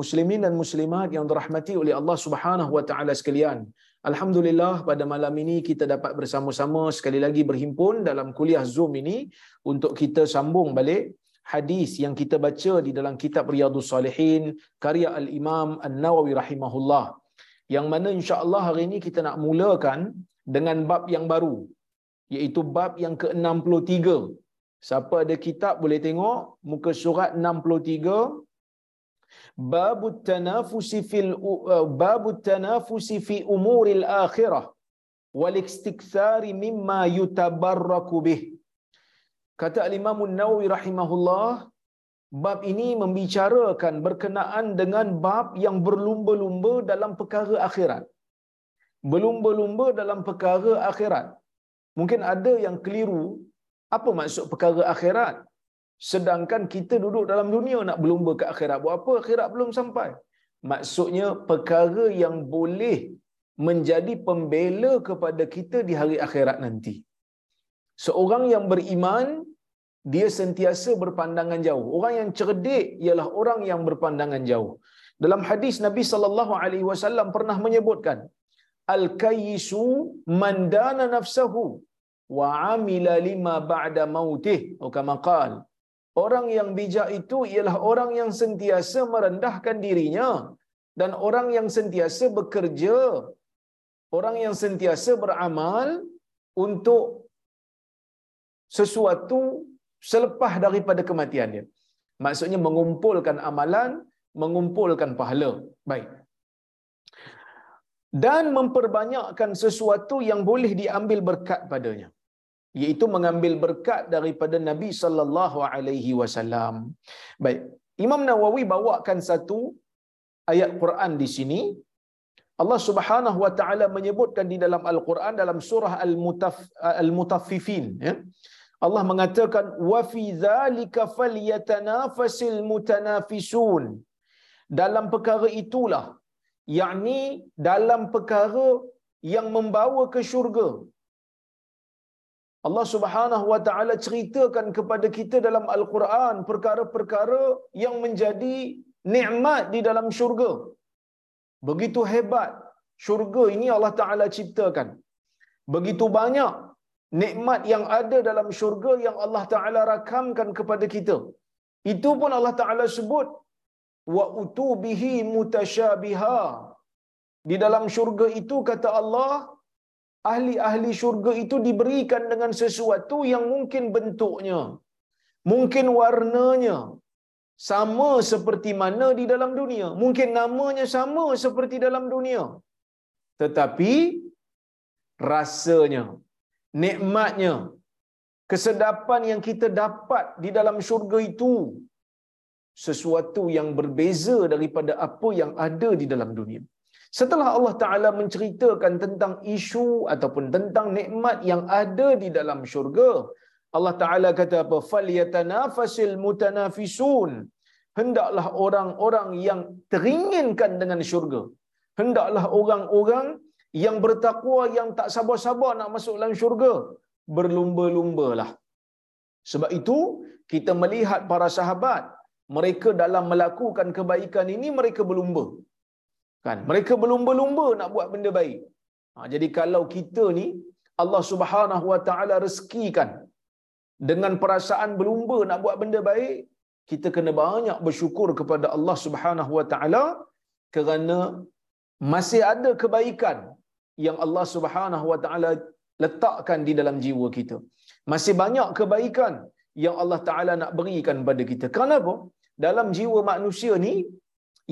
Muslimin dan muslimat yang dirahmati oleh Allah Subhanahu wa taala sekalian. Alhamdulillah pada malam ini kita dapat bersama-sama sekali lagi berhimpun dalam kuliah Zoom ini untuk kita sambung balik hadis yang kita baca di dalam kitab Riyadhus Salihin karya Al-Imam An-Nawawi rahimahullah. Yang mana insya-Allah hari ini kita nak mulakan dengan bab yang baru iaitu bab yang ke-63. Siapa ada kitab boleh tengok muka surat 63 bab التنافس في باب التنافس في akhirah wal والاستكثار mimma يتبرك bih. kata imam Nawawi rahimahullah bab ini membicarakan berkenaan dengan bab yang berlumba-lumba dalam perkara akhirat. Berlumba-lumba dalam perkara akhirat. Mungkin ada yang keliru apa maksud perkara akhirat? Sedangkan kita duduk dalam dunia nak berlumba ke akhirat. Buat apa? Akhirat belum sampai. Maksudnya perkara yang boleh menjadi pembela kepada kita di hari akhirat nanti. Seorang yang beriman, dia sentiasa berpandangan jauh. Orang yang cerdik ialah orang yang berpandangan jauh. Dalam hadis Nabi sallallahu alaihi wasallam pernah menyebutkan, al-kayyisu man dana nafsahu wa amila lima ba'da mautih. Atau kama qala Orang yang bijak itu ialah orang yang sentiasa merendahkan dirinya dan orang yang sentiasa bekerja, orang yang sentiasa beramal untuk sesuatu selepas daripada kematian dia. Maksudnya mengumpulkan amalan, mengumpulkan pahala. Baik. Dan memperbanyakkan sesuatu yang boleh diambil berkat padanya iaitu mengambil berkat daripada Nabi sallallahu alaihi wasallam. Baik, Imam Nawawi bawakan satu ayat Quran di sini. Allah Subhanahu wa taala menyebutkan di dalam Al-Quran dalam surah Al-Mutaf Al-Mutaffifin ya. Allah mengatakan wa fi dzalika falyatanafasil mutanafisun. Dalam perkara itulah yakni dalam perkara yang membawa ke syurga Allah Subhanahu wa taala ceritakan kepada kita dalam al-Quran perkara-perkara yang menjadi nikmat di dalam syurga. Begitu hebat syurga ini Allah taala ciptakan. Begitu banyak nikmat yang ada dalam syurga yang Allah taala rakamkan kepada kita. Itu pun Allah taala sebut wa utubihi mutasyabiha. Di dalam syurga itu kata Allah ahli-ahli syurga itu diberikan dengan sesuatu yang mungkin bentuknya, mungkin warnanya sama seperti mana di dalam dunia, mungkin namanya sama seperti dalam dunia. Tetapi rasanya, nikmatnya, kesedapan yang kita dapat di dalam syurga itu sesuatu yang berbeza daripada apa yang ada di dalam dunia. Setelah Allah Ta'ala menceritakan tentang isu ataupun tentang nikmat yang ada di dalam syurga, Allah Ta'ala kata apa? فَلْيَتَنَافَسِ الْمُتَنَافِسُونَ Hendaklah orang-orang yang teringinkan dengan syurga. hendaklah orang-orang yang bertakwa yang tak sabar-sabar nak masuk dalam syurga berlumba-lumbalah sebab itu kita melihat para sahabat mereka dalam melakukan kebaikan ini mereka berlumba kan mereka berlumba-lumba nak buat benda baik ha, jadi kalau kita ni Allah Subhanahu wa taala rezekikan dengan perasaan berlumba nak buat benda baik kita kena banyak bersyukur kepada Allah Subhanahu wa taala kerana masih ada kebaikan yang Allah Subhanahu wa taala letakkan di dalam jiwa kita. Masih banyak kebaikan yang Allah Taala nak berikan pada kita. Kenapa? Dalam jiwa manusia ni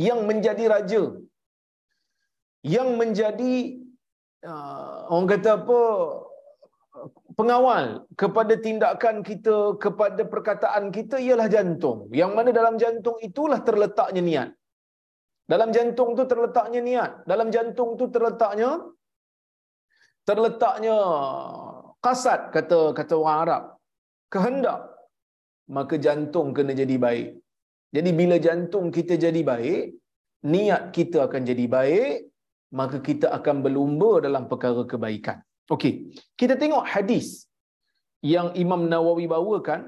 yang menjadi raja yang menjadi uh, orang kata apa pengawal kepada tindakan kita kepada perkataan kita ialah jantung. Yang mana dalam jantung itulah terletaknya niat. Dalam jantung tu terletaknya niat. Dalam jantung tu terletaknya terletaknya kasat kata kata orang Arab. Kehendak. Maka jantung kena jadi baik. Jadi bila jantung kita jadi baik niat kita akan jadi baik maka kita akan berlumba dalam perkara kebaikan. Okey, kita tengok hadis yang Imam Nawawi bawakan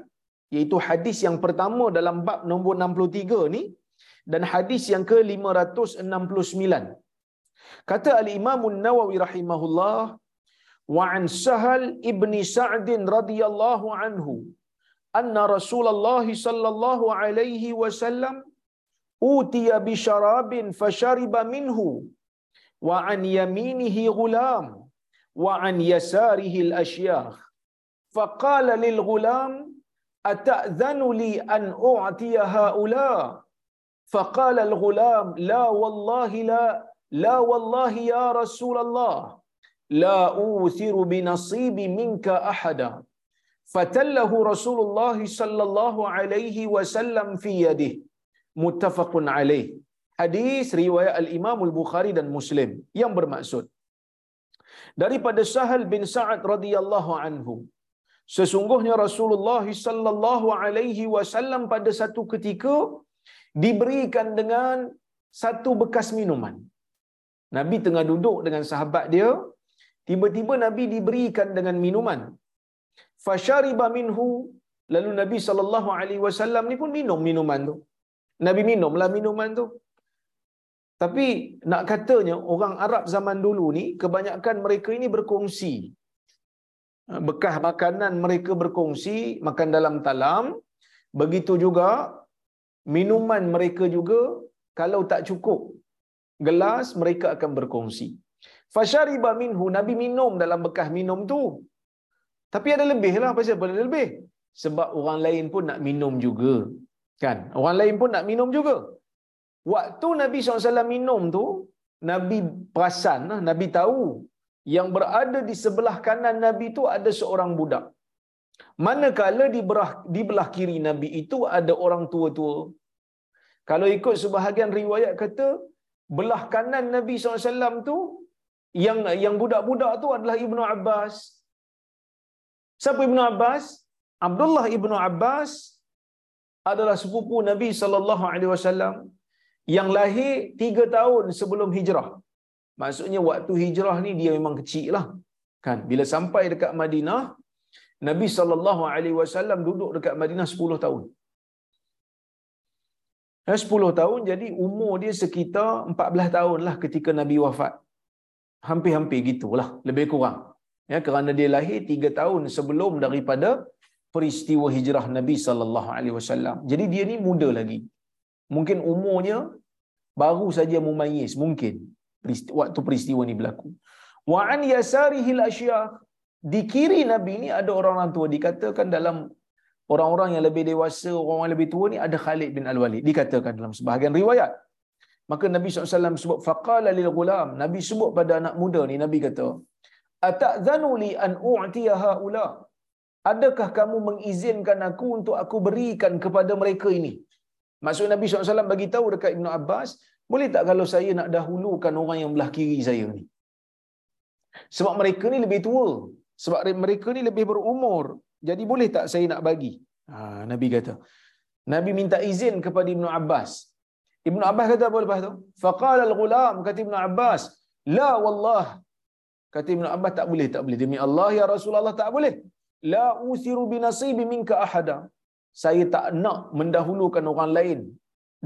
iaitu hadis yang pertama dalam bab nombor 63 ni dan hadis yang ke-569. Kata al-Imam Nawawi rahimahullah wa an Sahal ibni Sa'd radhiyallahu anhu anna Rasulullah sallallahu alaihi wasallam utiya bi sharabin fashariba minhu وعن يمينه غلام وعن يساره الأشياخ. فقال للغلام أتأذن لي أن أعطي هؤلاء؟ فقال الغلام لا والله لا لا والله يا رسول الله لا أوثر بنصيب منك أحدا. فتله رسول الله صلى الله عليه وسلم في يده. متفق عليه. Hadis riwayat al-Imam al-Bukhari dan Muslim yang bermaksud daripada Sahal bin Sa'ad radhiyallahu anhu sesungguhnya Rasulullah sallallahu alaihi wasallam pada satu ketika diberikan dengan satu bekas minuman Nabi tengah duduk dengan sahabat dia tiba-tiba Nabi diberikan dengan minuman. Fashariba minhu lalu Nabi sallallahu alaihi wasallam ni pun minum minuman tu. Nabi minumlah minuman tu. Tapi nak katanya orang Arab zaman dulu ni kebanyakan mereka ini berkongsi. Bekas makanan mereka berkongsi, makan dalam talam. Begitu juga minuman mereka juga kalau tak cukup gelas mereka akan berkongsi. Fashariba minhu Nabi minum dalam bekas minum tu. Tapi ada lebih lah pasal apa ada lebih? Sebab orang lain pun nak minum juga. Kan? Orang lain pun nak minum juga. Waktu Nabi SAW minum tu, Nabi perasan, lah, Nabi tahu yang berada di sebelah kanan Nabi tu ada seorang budak. Manakala di belah, di belah kiri Nabi itu ada orang tua-tua. Kalau ikut sebahagian riwayat kata, belah kanan Nabi SAW tu yang yang budak-budak tu adalah Ibnu Abbas. Siapa Ibnu Abbas? Abdullah Ibnu Abbas adalah sepupu Nabi sallallahu alaihi wasallam yang lahir tiga tahun sebelum hijrah. Maksudnya waktu hijrah ni dia memang kecil lah. Kan? Bila sampai dekat Madinah, Nabi sallallahu alaihi wasallam duduk dekat Madinah 10 tahun. Ya, 10 tahun jadi umur dia sekitar 14 tahun lah ketika Nabi wafat hampir-hampir gitulah lebih kurang ya kerana dia lahir tiga tahun sebelum daripada peristiwa hijrah Nabi sallallahu alaihi wasallam jadi dia ni muda lagi mungkin umurnya baru saja mumayyiz mungkin waktu peristiwa ni berlaku wa an yasarihil asyakh di kiri Nabi ni ada orang-orang tua dikatakan dalam orang-orang yang lebih dewasa orang-orang yang lebih tua ni ada Khalid bin Al-Walid dikatakan dalam sebahagian riwayat Maka Nabi SAW sebut faqala lil ghulam. Nabi sebut pada anak muda ni Nabi kata, "Ata'zanu li an u'tiya haula?" Adakah kamu mengizinkan aku untuk aku berikan kepada mereka ini? Maksud Nabi SAW bagi tahu dekat Ibnu Abbas, boleh tak kalau saya nak dahulukan orang yang belah kiri saya ni? Sebab mereka ni lebih tua. Sebab mereka ni lebih berumur. Jadi boleh tak saya nak bagi? Ha, Nabi kata. Nabi minta izin kepada Ibnu Abbas Ibnu Abbas kata apa lepas tu? Faqala al-ghulam kata Ibnu Abbas, la wallah. Kata Ibnu Abbas tak boleh, tak boleh. Demi Allah ya Rasulullah tak boleh. La usiru bi nasibi minka ahada. Saya tak nak mendahulukan orang lain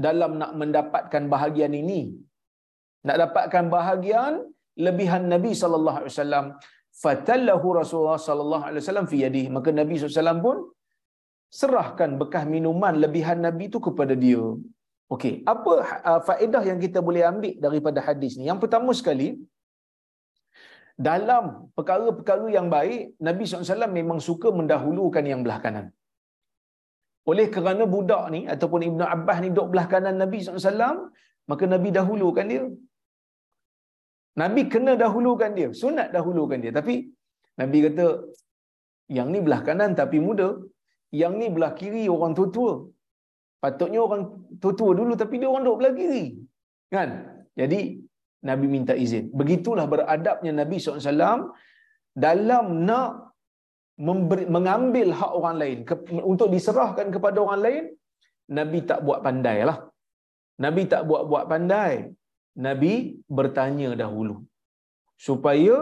dalam nak mendapatkan bahagian ini. Nak dapatkan bahagian lebihan Nabi sallallahu alaihi wasallam. Fatallahu Rasulullah sallallahu alaihi wasallam fi yadihi. Maka Nabi SAW pun serahkan bekas minuman lebihan Nabi itu kepada dia. Okey, apa uh, faedah yang kita boleh ambil daripada hadis ni? Yang pertama sekali, dalam perkara-perkara yang baik, Nabi SAW memang suka mendahulukan yang belah kanan. Oleh kerana budak ni, ataupun Ibn Abbas ni duduk belah kanan Nabi SAW, maka Nabi dahulukan dia. Nabi kena dahulukan dia. Sunat dahulukan dia. Tapi, Nabi kata, yang ni belah kanan tapi muda, yang ni belah kiri orang tua-tua. Patutnya orang tua-tua dulu tapi dia orang duduk belah kiri. Kan? Jadi Nabi minta izin. Begitulah beradabnya Nabi SAW dalam nak memberi, mengambil hak orang lain ke, untuk diserahkan kepada orang lain, Nabi tak buat pandai lah. Nabi tak buat-buat pandai. Nabi bertanya dahulu. Supaya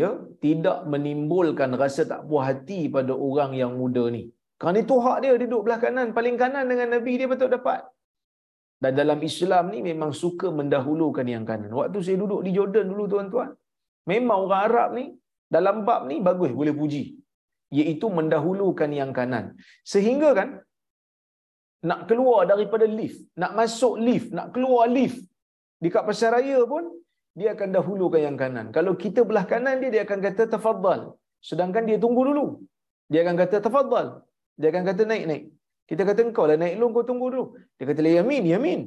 ya tidak menimbulkan rasa tak puas hati pada orang yang muda ni. Kerana itu hak dia, duduk belah kanan, paling kanan dengan Nabi dia betul dapat. Dan dalam Islam ni memang suka mendahulukan yang kanan. Waktu saya duduk di Jordan dulu tuan-tuan, memang orang Arab ni dalam bab ni bagus boleh puji. Iaitu mendahulukan yang kanan. Sehingga kan nak keluar daripada lift, nak masuk lift, nak keluar lift dekat pasar raya pun dia akan dahulukan yang kanan. Kalau kita belah kanan dia dia akan kata tafadhal. Sedangkan dia tunggu dulu. Dia akan kata tafadhal. Dia akan kata naik naik. Kita kata engkau lah naik lu kau tunggu dulu. Dia kata la yamin yamin.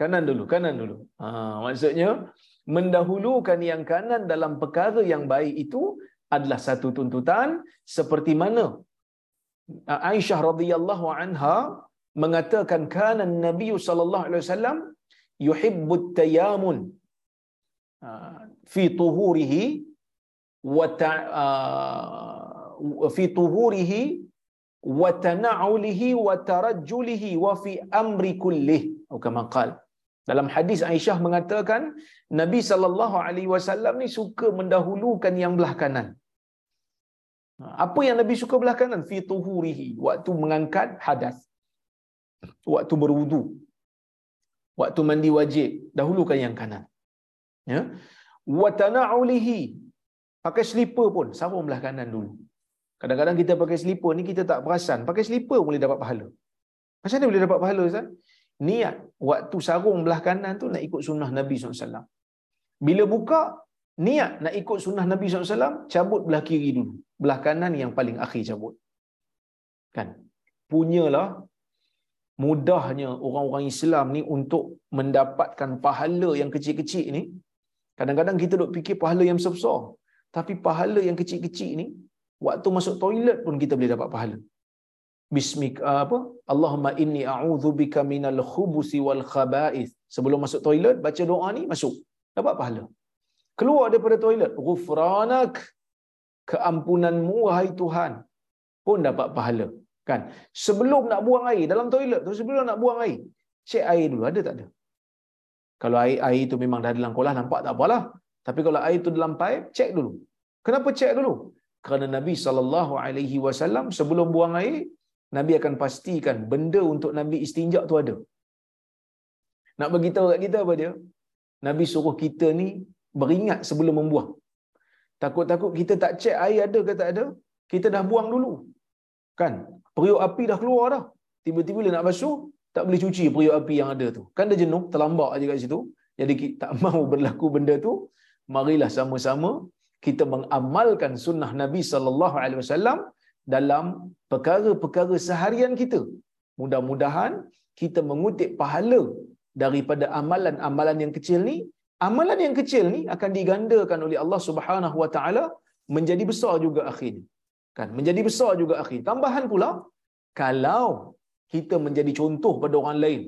Kanan dulu, kanan dulu. Ha, maksudnya mendahulukan yang kanan dalam perkara yang baik itu adalah satu tuntutan. Seperti mana? Aisyah radhiyallahu anha mengatakan kana Nabi sallallahu alaihi wasallam yuhibbut tayamun uh, fi tuhurihi wa uh, fi tuhurihi wa tana'ulihi wa tarajjulihi wa fi amri kullih atau kama qala dalam hadis Aisyah mengatakan Nabi sallallahu alaihi wasallam ni suka mendahulukan yang belah kanan. Apa yang Nabi suka belah kanan? Fi tuhurihi, waktu mengangkat hadas. Waktu berwudu. Waktu mandi wajib, dahulukan yang kanan. Ya. Wa tana'ulihi. Pakai slipper pun sarung belah kanan dulu. Kadang-kadang kita pakai slipper ni kita tak perasan. Pakai slipper boleh dapat pahala. Macam mana boleh dapat pahala Ustaz? Niat waktu sarung belah kanan tu nak ikut sunnah Nabi SAW. Bila buka, niat nak ikut sunnah Nabi SAW, cabut belah kiri dulu. Belah kanan yang paling akhir cabut. Kan? Punyalah mudahnya orang-orang Islam ni untuk mendapatkan pahala yang kecil-kecil ni. Kadang-kadang kita duk fikir pahala yang besar-besar. Tapi pahala yang kecil-kecil ni, waktu masuk toilet pun kita boleh dapat pahala bismik ah, apa? Allahumma inni a'udzubika minal khubusi wal khaba'ith. Sebelum masuk toilet baca doa ni masuk. Dapat pahala. Keluar daripada toilet ghufranak keampunanmu wahai Tuhan. Pun dapat pahala kan? Sebelum nak buang air dalam toilet tu sebelum nak buang air cek air dulu ada tak ada? Kalau air air tu memang dah dalam kolah nampak tak apalah. Tapi kalau air tu dalam pipe cek dulu. Kenapa cek dulu? Kerana Nabi sallallahu alaihi wasallam sebelum buang air Nabi akan pastikan benda untuk Nabi istinjak tu ada. Nak bagi tahu kat kita apa dia? Nabi suruh kita ni beringat sebelum membuang. Takut-takut kita tak cek air ada ke tak ada, kita dah buang dulu. Kan? Periuk api dah keluar dah. Tiba-tiba bila nak basuh, tak boleh cuci periuk api yang ada tu. Kan dia jenuh, terlambak aja kat situ. Jadi kita tak mahu berlaku benda tu. Marilah sama-sama kita mengamalkan sunnah Nabi sallallahu alaihi wasallam dalam perkara-perkara seharian kita. Mudah-mudahan kita mengutip pahala daripada amalan-amalan yang kecil ni. Amalan yang kecil ni akan digandakan oleh Allah Subhanahu Wa Taala menjadi besar juga akhirnya. Kan? Menjadi besar juga akhir. Tambahan pula, kalau kita menjadi contoh pada orang lain,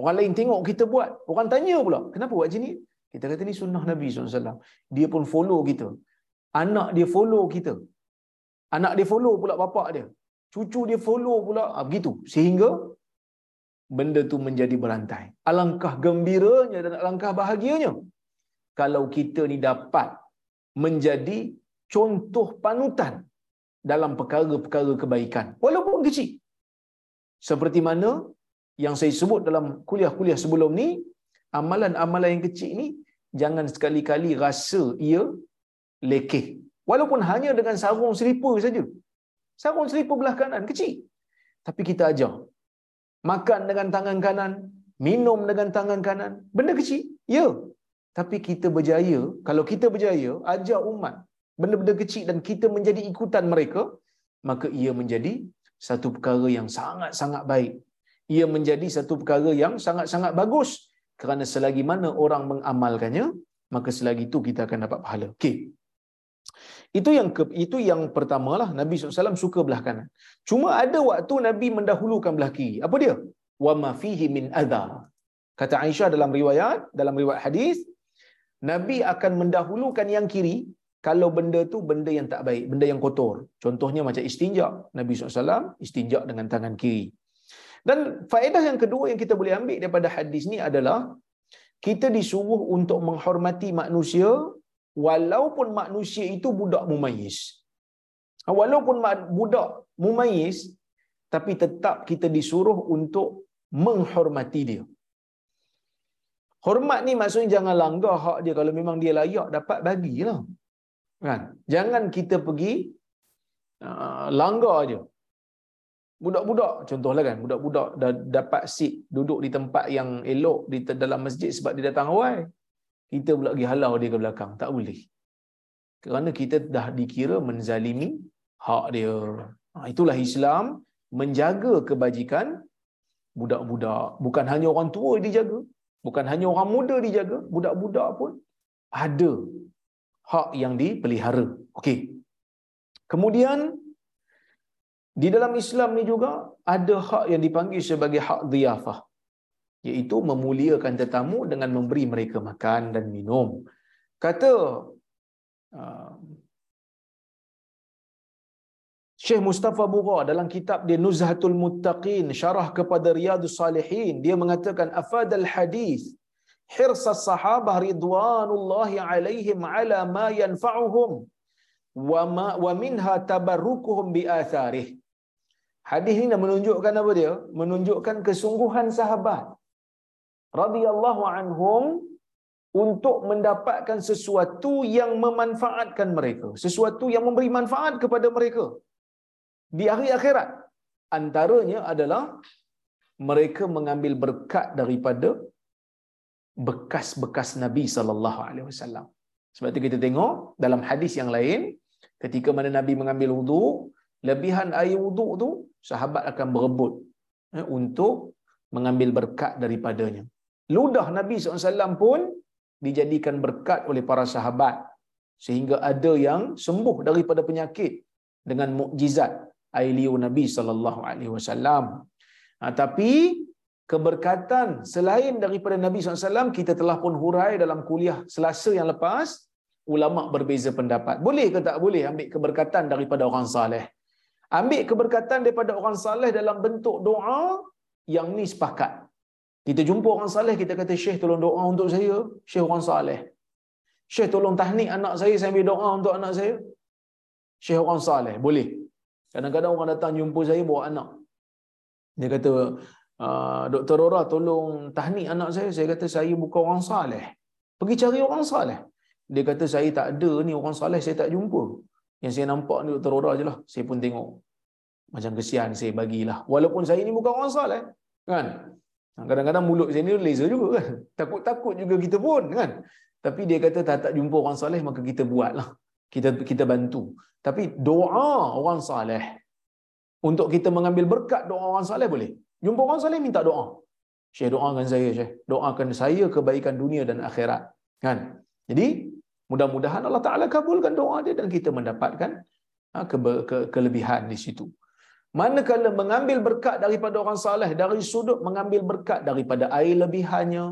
orang lain tengok kita buat, orang tanya pula, kenapa buat macam ni? Kita kata ni sunnah Nabi SAW. Dia pun follow kita. Anak dia follow kita. Anak dia follow pula bapak dia. Cucu dia follow pula. Ha, begitu. Sehingga benda tu menjadi berantai. Alangkah gembiranya dan alangkah bahagianya kalau kita ni dapat menjadi contoh panutan dalam perkara-perkara kebaikan walaupun kecil. Seperti mana yang saya sebut dalam kuliah-kuliah sebelum ni, amalan-amalan yang kecil ni jangan sekali-kali rasa ia lekeh. Walaupun hanya dengan sarung selipar saja. Sarung selipar belah kanan kecil. Tapi kita ajar. Makan dengan tangan kanan, minum dengan tangan kanan, benda kecil. Ya. Tapi kita berjaya, kalau kita berjaya ajar umat benda-benda kecil dan kita menjadi ikutan mereka, maka ia menjadi satu perkara yang sangat-sangat baik. Ia menjadi satu perkara yang sangat-sangat bagus kerana selagi mana orang mengamalkannya, maka selagi itu kita akan dapat pahala. Okey. Itu yang ke, itu yang pertamalah Nabi SAW suka belah kanan. Cuma ada waktu Nabi mendahulukan belah kiri. Apa dia? Wa ma fihi min adha. Kata Aisyah dalam riwayat, dalam riwayat hadis, Nabi akan mendahulukan yang kiri kalau benda tu benda yang tak baik, benda yang kotor. Contohnya macam istinja. Nabi SAW istinja dengan tangan kiri. Dan faedah yang kedua yang kita boleh ambil daripada hadis ni adalah kita disuruh untuk menghormati manusia walaupun manusia itu budak mumayyiz. Walaupun budak mumayyiz tapi tetap kita disuruh untuk menghormati dia. Hormat ni maksudnya jangan langgar hak dia kalau memang dia layak dapat bagilah. Kan? Jangan kita pergi uh, langgar aja. Budak-budak contohlah kan, budak-budak dah dapat seat duduk di tempat yang elok di dalam masjid sebab dia datang awal. Kita pula pergi halau dia ke belakang, tak boleh. Kerana kita dah dikira menzalimi hak dia. Ha, itulah Islam menjaga kebajikan budak-budak. Bukan hanya orang tua dijaga, bukan hanya orang muda dijaga, budak-budak pun ada hak yang dipelihara. Okey. Kemudian di dalam Islam ni juga ada hak yang dipanggil sebagai hak dhiyafah iaitu memuliakan tetamu dengan memberi mereka makan dan minum. Kata uh, Syekh Mustafa Bugha dalam kitab dia Nuzhatul Muttaqin syarah kepada Riyadus Salihin dia mengatakan afadal hadis hirs as-sahabah ridwanullahi alaihim ala ma yanfa'uhum wa ma wa minha tabarrukuhum bi atharih Hadis ini menunjukkan apa dia? Menunjukkan kesungguhan sahabat radhiyallahu anhum untuk mendapatkan sesuatu yang memanfaatkan mereka, sesuatu yang memberi manfaat kepada mereka di hari akhirat. Antaranya adalah mereka mengambil berkat daripada bekas-bekas Nabi sallallahu alaihi wasallam. Sebab itu kita tengok dalam hadis yang lain ketika mana Nabi mengambil wudu, lebihan air wudu tu sahabat akan berebut eh, untuk mengambil berkat daripadanya. Ludah Nabi SAW pun dijadikan berkat oleh para sahabat sehingga ada yang sembuh daripada penyakit dengan mukjizat air liur Nabi sallallahu alaihi wasallam. Ha, tapi keberkatan selain daripada Nabi SAW kita telah pun hurai dalam kuliah selasa yang lepas ulama berbeza pendapat. Boleh ke tak boleh ambil keberkatan daripada orang saleh? Ambil keberkatan daripada orang saleh dalam bentuk doa yang ni sepakat kita jumpa orang saleh kita kata syekh tolong doa untuk saya syekh orang saleh syekh tolong tahnik anak saya saya ambil doa untuk anak saya syekh orang saleh boleh kadang-kadang orang datang jumpa saya bawa anak dia kata Ah, Dr. Rora tolong tahnik anak saya. Saya kata saya bukan orang saleh. Pergi cari orang saleh. Dia kata saya tak ada ni orang saleh saya tak jumpa. Yang saya nampak ni Dr. Rora je lah. Saya pun tengok. Macam kesian saya bagilah. Walaupun saya ni bukan orang saleh. Kan? Kadang-kadang mulut saya ni laser juga kan. Takut-takut juga kita pun kan. Tapi dia kata tak tak jumpa orang saleh maka kita buatlah. Kita kita bantu. Tapi doa orang saleh untuk kita mengambil berkat doa orang saleh boleh. Jumpa orang saleh minta doa. Syekh doakan saya, Syekh. Doakan saya kebaikan dunia dan akhirat. Kan? Jadi, mudah-mudahan Allah Ta'ala kabulkan doa dia dan kita mendapatkan ha, ke, ke, kelebihan di situ. Manakala mengambil berkat daripada orang saleh dari sudut mengambil berkat daripada air lebihannya,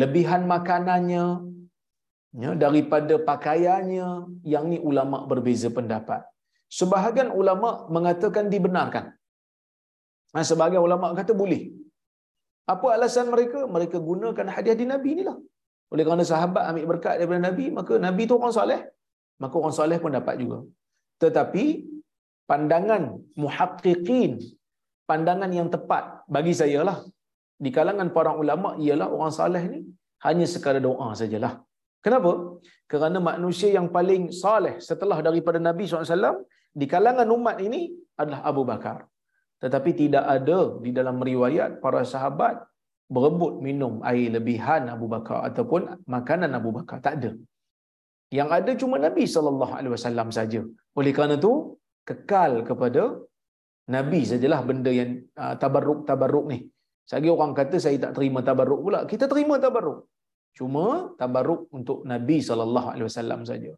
lebihan makanannya, ya, daripada pakaiannya, yang ni ulama berbeza pendapat. Sebahagian ulama mengatakan dibenarkan. Ha, sebagai ulama kata boleh. Apa alasan mereka? Mereka gunakan hadiah di Nabi inilah. Oleh kerana sahabat ambil berkat daripada Nabi, maka Nabi tu orang soleh, maka orang soleh pun dapat juga. Tetapi pandangan muhaqqiqin, pandangan yang tepat bagi saya lah di kalangan para ulama ialah orang saleh ni hanya sekadar doa sajalah. Kenapa? Kerana manusia yang paling saleh setelah daripada Nabi SAW di kalangan umat ini adalah Abu Bakar. Tetapi tidak ada di dalam riwayat para sahabat berebut minum air lebihan Abu Bakar ataupun makanan Abu Bakar. Tak ada. Yang ada cuma Nabi wasallam saja. Oleh kerana itu kekal kepada Nabi sajalah benda yang tabarruk-tabarruk ni. Sagi orang kata saya tak terima tabarruk pula. Kita terima tabarruk. Cuma tabarruk untuk Nabi wasallam saja.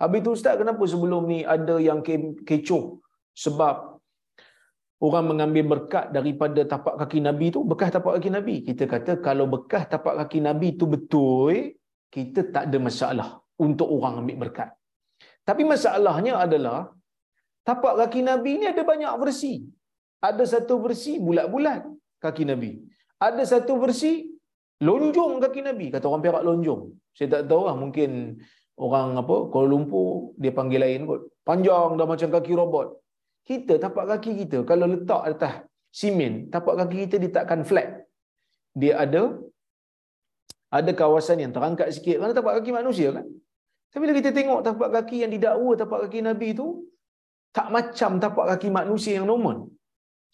Habis tu ustaz kenapa sebelum ni ada yang kecoh sebab orang mengambil berkat daripada tapak kaki Nabi tu bekas tapak kaki Nabi. Kita kata kalau bekas tapak kaki Nabi tu betul, kita tak ada masalah untuk orang ambil berkat. Tapi masalahnya adalah tapak kaki Nabi ni ada banyak versi. Ada satu versi bulat-bulat kaki Nabi. Ada satu versi lonjong kaki Nabi. Kata orang Perak lonjong. Saya tak tahu lah mungkin orang apa Kuala Lumpur dia panggil lain kot. Panjang dah macam kaki robot. Kita tapak kaki kita kalau letak atas simen, tapak kaki kita ditakkan flat. Dia ada ada kawasan yang terangkat sikit kerana tapak kaki manusia kan. Tapi bila kita tengok tapak kaki yang didakwa tapak kaki Nabi tu tak macam tapak kaki manusia yang normal.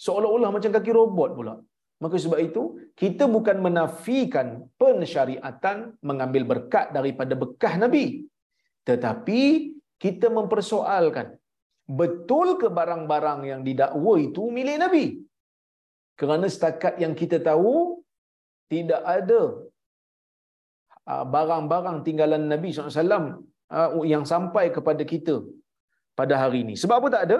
Seolah-olah macam kaki robot pula. Maka sebab itu, kita bukan menafikan pensyariatan mengambil berkat daripada bekas Nabi. Tetapi, kita mempersoalkan, betul ke barang-barang yang didakwa itu milik Nabi? Kerana setakat yang kita tahu, tidak ada ah, barang-barang tinggalan Nabi SAW ah, yang sampai kepada kita pada hari ini. Sebab apa tak ada?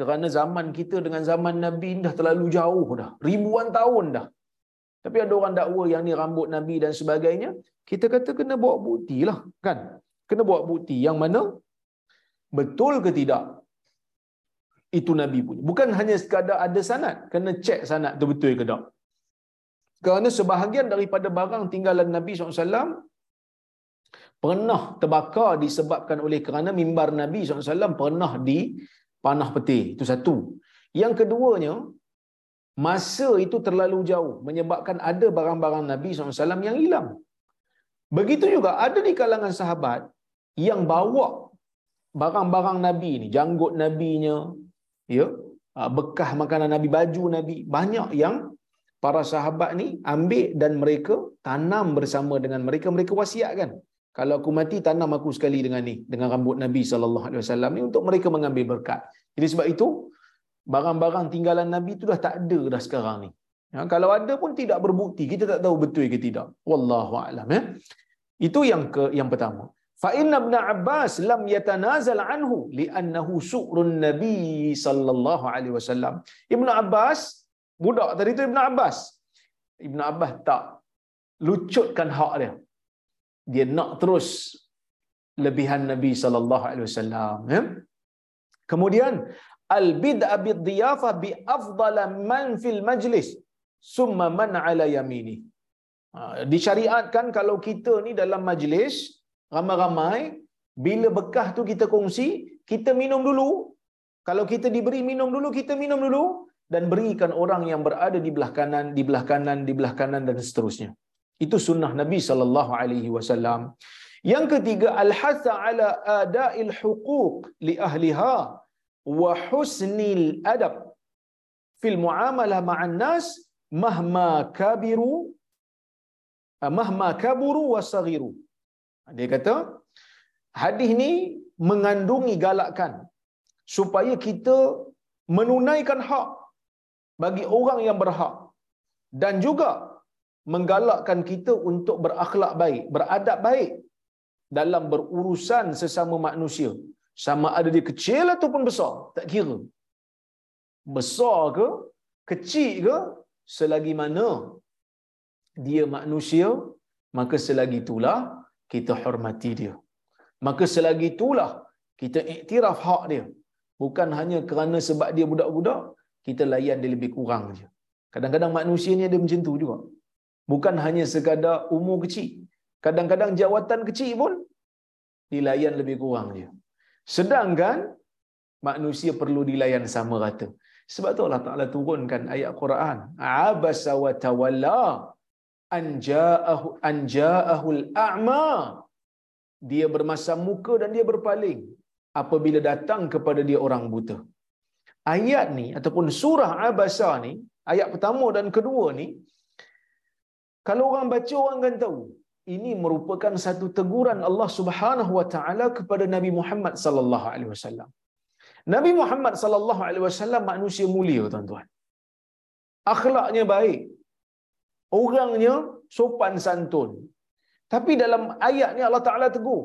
Kerana zaman kita dengan zaman Nabi dah terlalu jauh dah. Ribuan tahun dah. Tapi ada orang dakwa yang ni rambut Nabi dan sebagainya. Kita kata kena bawa bukti lah. Kan? Kena bawa bukti. Yang mana? Betul ke tidak? Itu Nabi punya. Bukan hanya sekadar ada sanat. Kena cek sanat tu betul ke tak? Kerana sebahagian daripada barang tinggalan Nabi SAW pernah terbakar disebabkan oleh kerana mimbar Nabi SAW pernah di panah peti. Itu satu. Yang keduanya, masa itu terlalu jauh menyebabkan ada barang-barang Nabi SAW yang hilang. Begitu juga ada di kalangan sahabat yang bawa barang-barang Nabi ni, janggut Nabi-nya, ya, ah, bekah makanan Nabi, baju Nabi, banyak yang para sahabat ni ambil dan mereka tanam bersama dengan mereka, mereka wasiatkan. Kalau aku mati tanam aku sekali dengan ni dengan rambut Nabi sallallahu alaihi wasallam ni untuk mereka mengambil berkat. Jadi sebab itu barang-barang tinggalan Nabi itu dah tak ada dah sekarang ni. Ya, kalau ada pun tidak berbukti, kita tak tahu betul ke tidak. Wallahu a'lam ya. Itu yang ke yang pertama. Fa inna ibn Abbas lam yatanazal anhu li'annahu su'run Nabi sallallahu alaihi wasallam. Ibn Abbas budak tadi tu Ibn Abbas. Ibn Abbas tak lucutkan hak dia dia nak terus lebihan Nabi sallallahu alaihi wasallam ya. Kemudian al bid'a bid diyafa bi afdala man fil majlis summa man ala yamini. Ha, disyariatkan kalau kita ni dalam majlis ramai-ramai bila bekah tu kita kongsi kita minum dulu. Kalau kita diberi minum dulu kita minum dulu. Dan berikan orang yang berada di belah kanan di belah kanan di belah kanan dan seterusnya itu sunnah Nabi sallallahu alaihi wasallam. Yang ketiga al-hatha ala ada'il huquq li ahliha wa husnil adab fil muamalah ma'an nas mahma kabiru mahma kaburu wa saghiru. Dia kata hadis ni mengandungi galakan supaya kita menunaikan hak bagi orang yang berhak dan juga menggalakkan kita untuk berakhlak baik, beradab baik dalam berurusan sesama manusia. Sama ada dia kecil ataupun besar, tak kira. Besar ke, kecil ke, selagi mana dia manusia, maka selagi itulah kita hormati dia. Maka selagi itulah kita iktiraf hak dia. Bukan hanya kerana sebab dia budak-budak, kita layan dia lebih kurang saja. Kadang-kadang manusia ni ada macam tu juga. Bukan hanya sekadar umur kecil. Kadang-kadang jawatan kecil pun dilayan lebih kurang je. Sedangkan manusia perlu dilayan sama rata. Sebab tu Allah Taala turunkan ayat Quran, abasa wa tawalla an ja'ahu an ja'ahul a'ma. Dia bermasam muka dan dia berpaling apabila datang kepada dia orang buta. Ayat ni ataupun surah Abasa ni, ayat pertama dan kedua ni kalau orang baca orang akan tahu ini merupakan satu teguran Allah Subhanahu wa taala kepada Nabi Muhammad sallallahu alaihi wasallam. Nabi Muhammad sallallahu alaihi wasallam manusia mulia tuan-tuan. Akhlaknya baik. Orangnya sopan santun. Tapi dalam ayat ni Allah Taala tegur.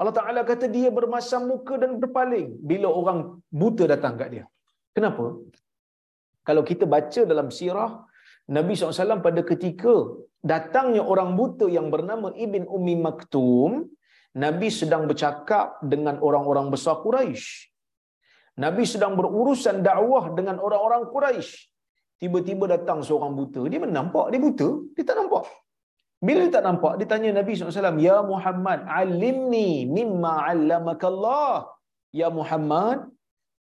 Allah Taala kata dia bermasam muka dan berpaling bila orang buta datang kat dia. Kenapa? Kalau kita baca dalam sirah Nabi SAW pada ketika datangnya orang buta yang bernama Ibn Umi Maktum, Nabi sedang bercakap dengan orang-orang besar Quraisy. Nabi sedang berurusan dakwah dengan orang-orang Quraisy. Tiba-tiba datang seorang buta. Dia mana nampak? Dia buta. Dia tak nampak. Bila dia tak nampak, dia tanya Nabi SAW, Ya Muhammad, alimni mimma allamakallah. Ya Muhammad,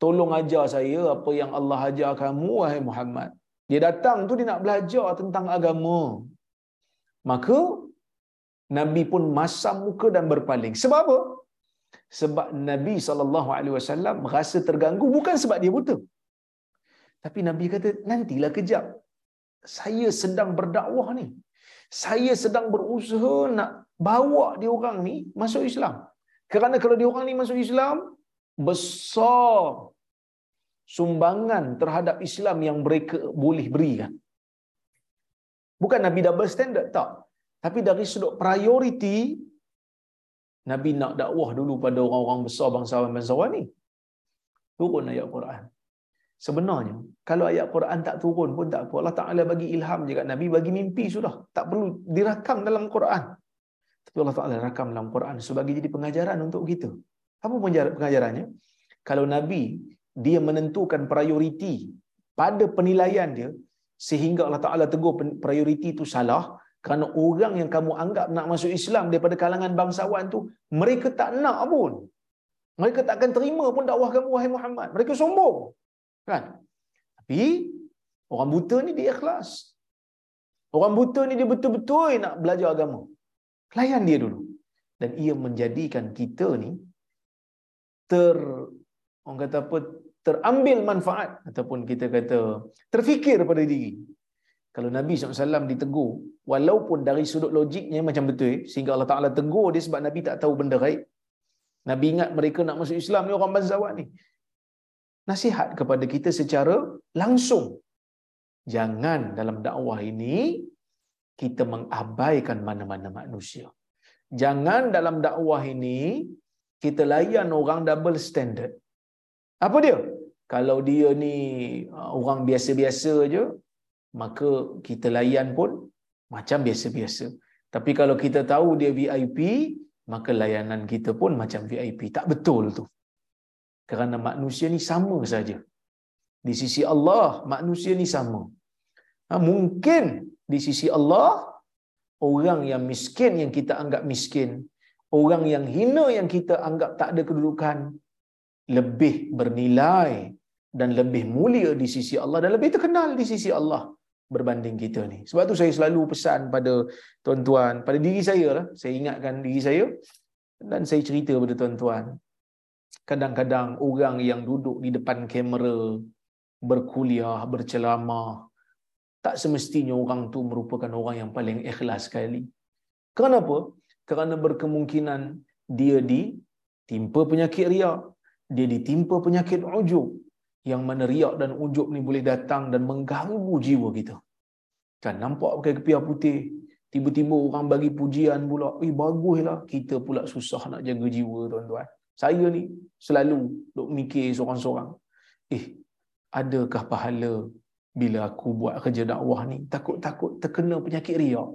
tolong ajar saya apa yang Allah ajar kamu, wahai Muhammad. Dia datang tu dia nak belajar tentang agama. Maka, Nabi pun masam muka dan berpaling. Sebab apa? sebab Nabi sallallahu alaihi merasa terganggu bukan sebab dia buta. Tapi Nabi kata nantilah kejap. Saya sedang berdakwah ni. Saya sedang berusaha nak bawa dia orang ni masuk Islam. Kerana kalau dia orang ni masuk Islam besar sumbangan terhadap Islam yang mereka boleh berikan. Bukan Nabi double standard tak. Tapi dari sudut priority Nabi nak dakwah dulu pada orang-orang besar bangsawan-bangsawan ni. Turun ayat Quran. Sebenarnya, kalau ayat Quran tak turun pun tak apa. Allah Ta'ala bagi ilham je kat Nabi, bagi mimpi sudah. Tak perlu dirakam dalam Quran. Tapi Allah Ta'ala rakam dalam Quran sebagai jadi pengajaran untuk kita. Apa pengajarannya? Kalau Nabi, dia menentukan prioriti pada penilaian dia, sehingga Allah Ta'ala tegur prioriti itu salah, kerana orang yang kamu anggap nak masuk Islam daripada kalangan bangsawan tu, mereka tak nak pun. Mereka tak akan terima pun dakwah kamu, wahai Muhammad. Mereka sombong. Kan? Tapi, orang buta ni dia ikhlas. Orang buta ni dia betul-betul nak belajar agama. Layan dia dulu. Dan ia menjadikan kita ni ter orang kata apa terambil manfaat ataupun kita kata terfikir pada diri kalau Nabi SAW ditegur, walaupun dari sudut logiknya macam betul, sehingga Allah Ta'ala tegur dia sebab Nabi tak tahu benda gaib. Nabi ingat mereka nak masuk Islam ni orang bangsawan ni. Nasihat kepada kita secara langsung. Jangan dalam dakwah ini, kita mengabaikan mana-mana manusia. Jangan dalam dakwah ini, kita layan orang double standard. Apa dia? Kalau dia ni uh, orang biasa-biasa je, maka kita layan pun macam biasa-biasa. Tapi kalau kita tahu dia VIP, maka layanan kita pun macam VIP. Tak betul tu. Kerana manusia ni sama saja. Di sisi Allah, manusia ni sama. Ha, mungkin di sisi Allah, orang yang miskin yang kita anggap miskin, orang yang hina yang kita anggap tak ada kedudukan, lebih bernilai dan lebih mulia di sisi Allah dan lebih terkenal di sisi Allah berbanding kita ni. Sebab tu saya selalu pesan pada tuan-tuan, pada diri saya lah, saya ingatkan diri saya dan saya cerita pada tuan-tuan. Kadang-kadang orang yang duduk di depan kamera berkuliah, berceramah, tak semestinya orang tu merupakan orang yang paling ikhlas sekali. Kenapa? Kerana berkemungkinan dia ditimpa penyakit riak, dia ditimpa penyakit ujub, yang mana riak dan ujub ni boleh datang dan mengganggu jiwa kita. Kan nampak pakai kepiah putih, tiba-tiba orang bagi pujian pula, eh baguslah, kita pula susah nak jaga jiwa tuan-tuan. Saya ni selalu duk mikir seorang-seorang, eh adakah pahala bila aku buat kerja dakwah ni? Takut-takut terkena penyakit riak.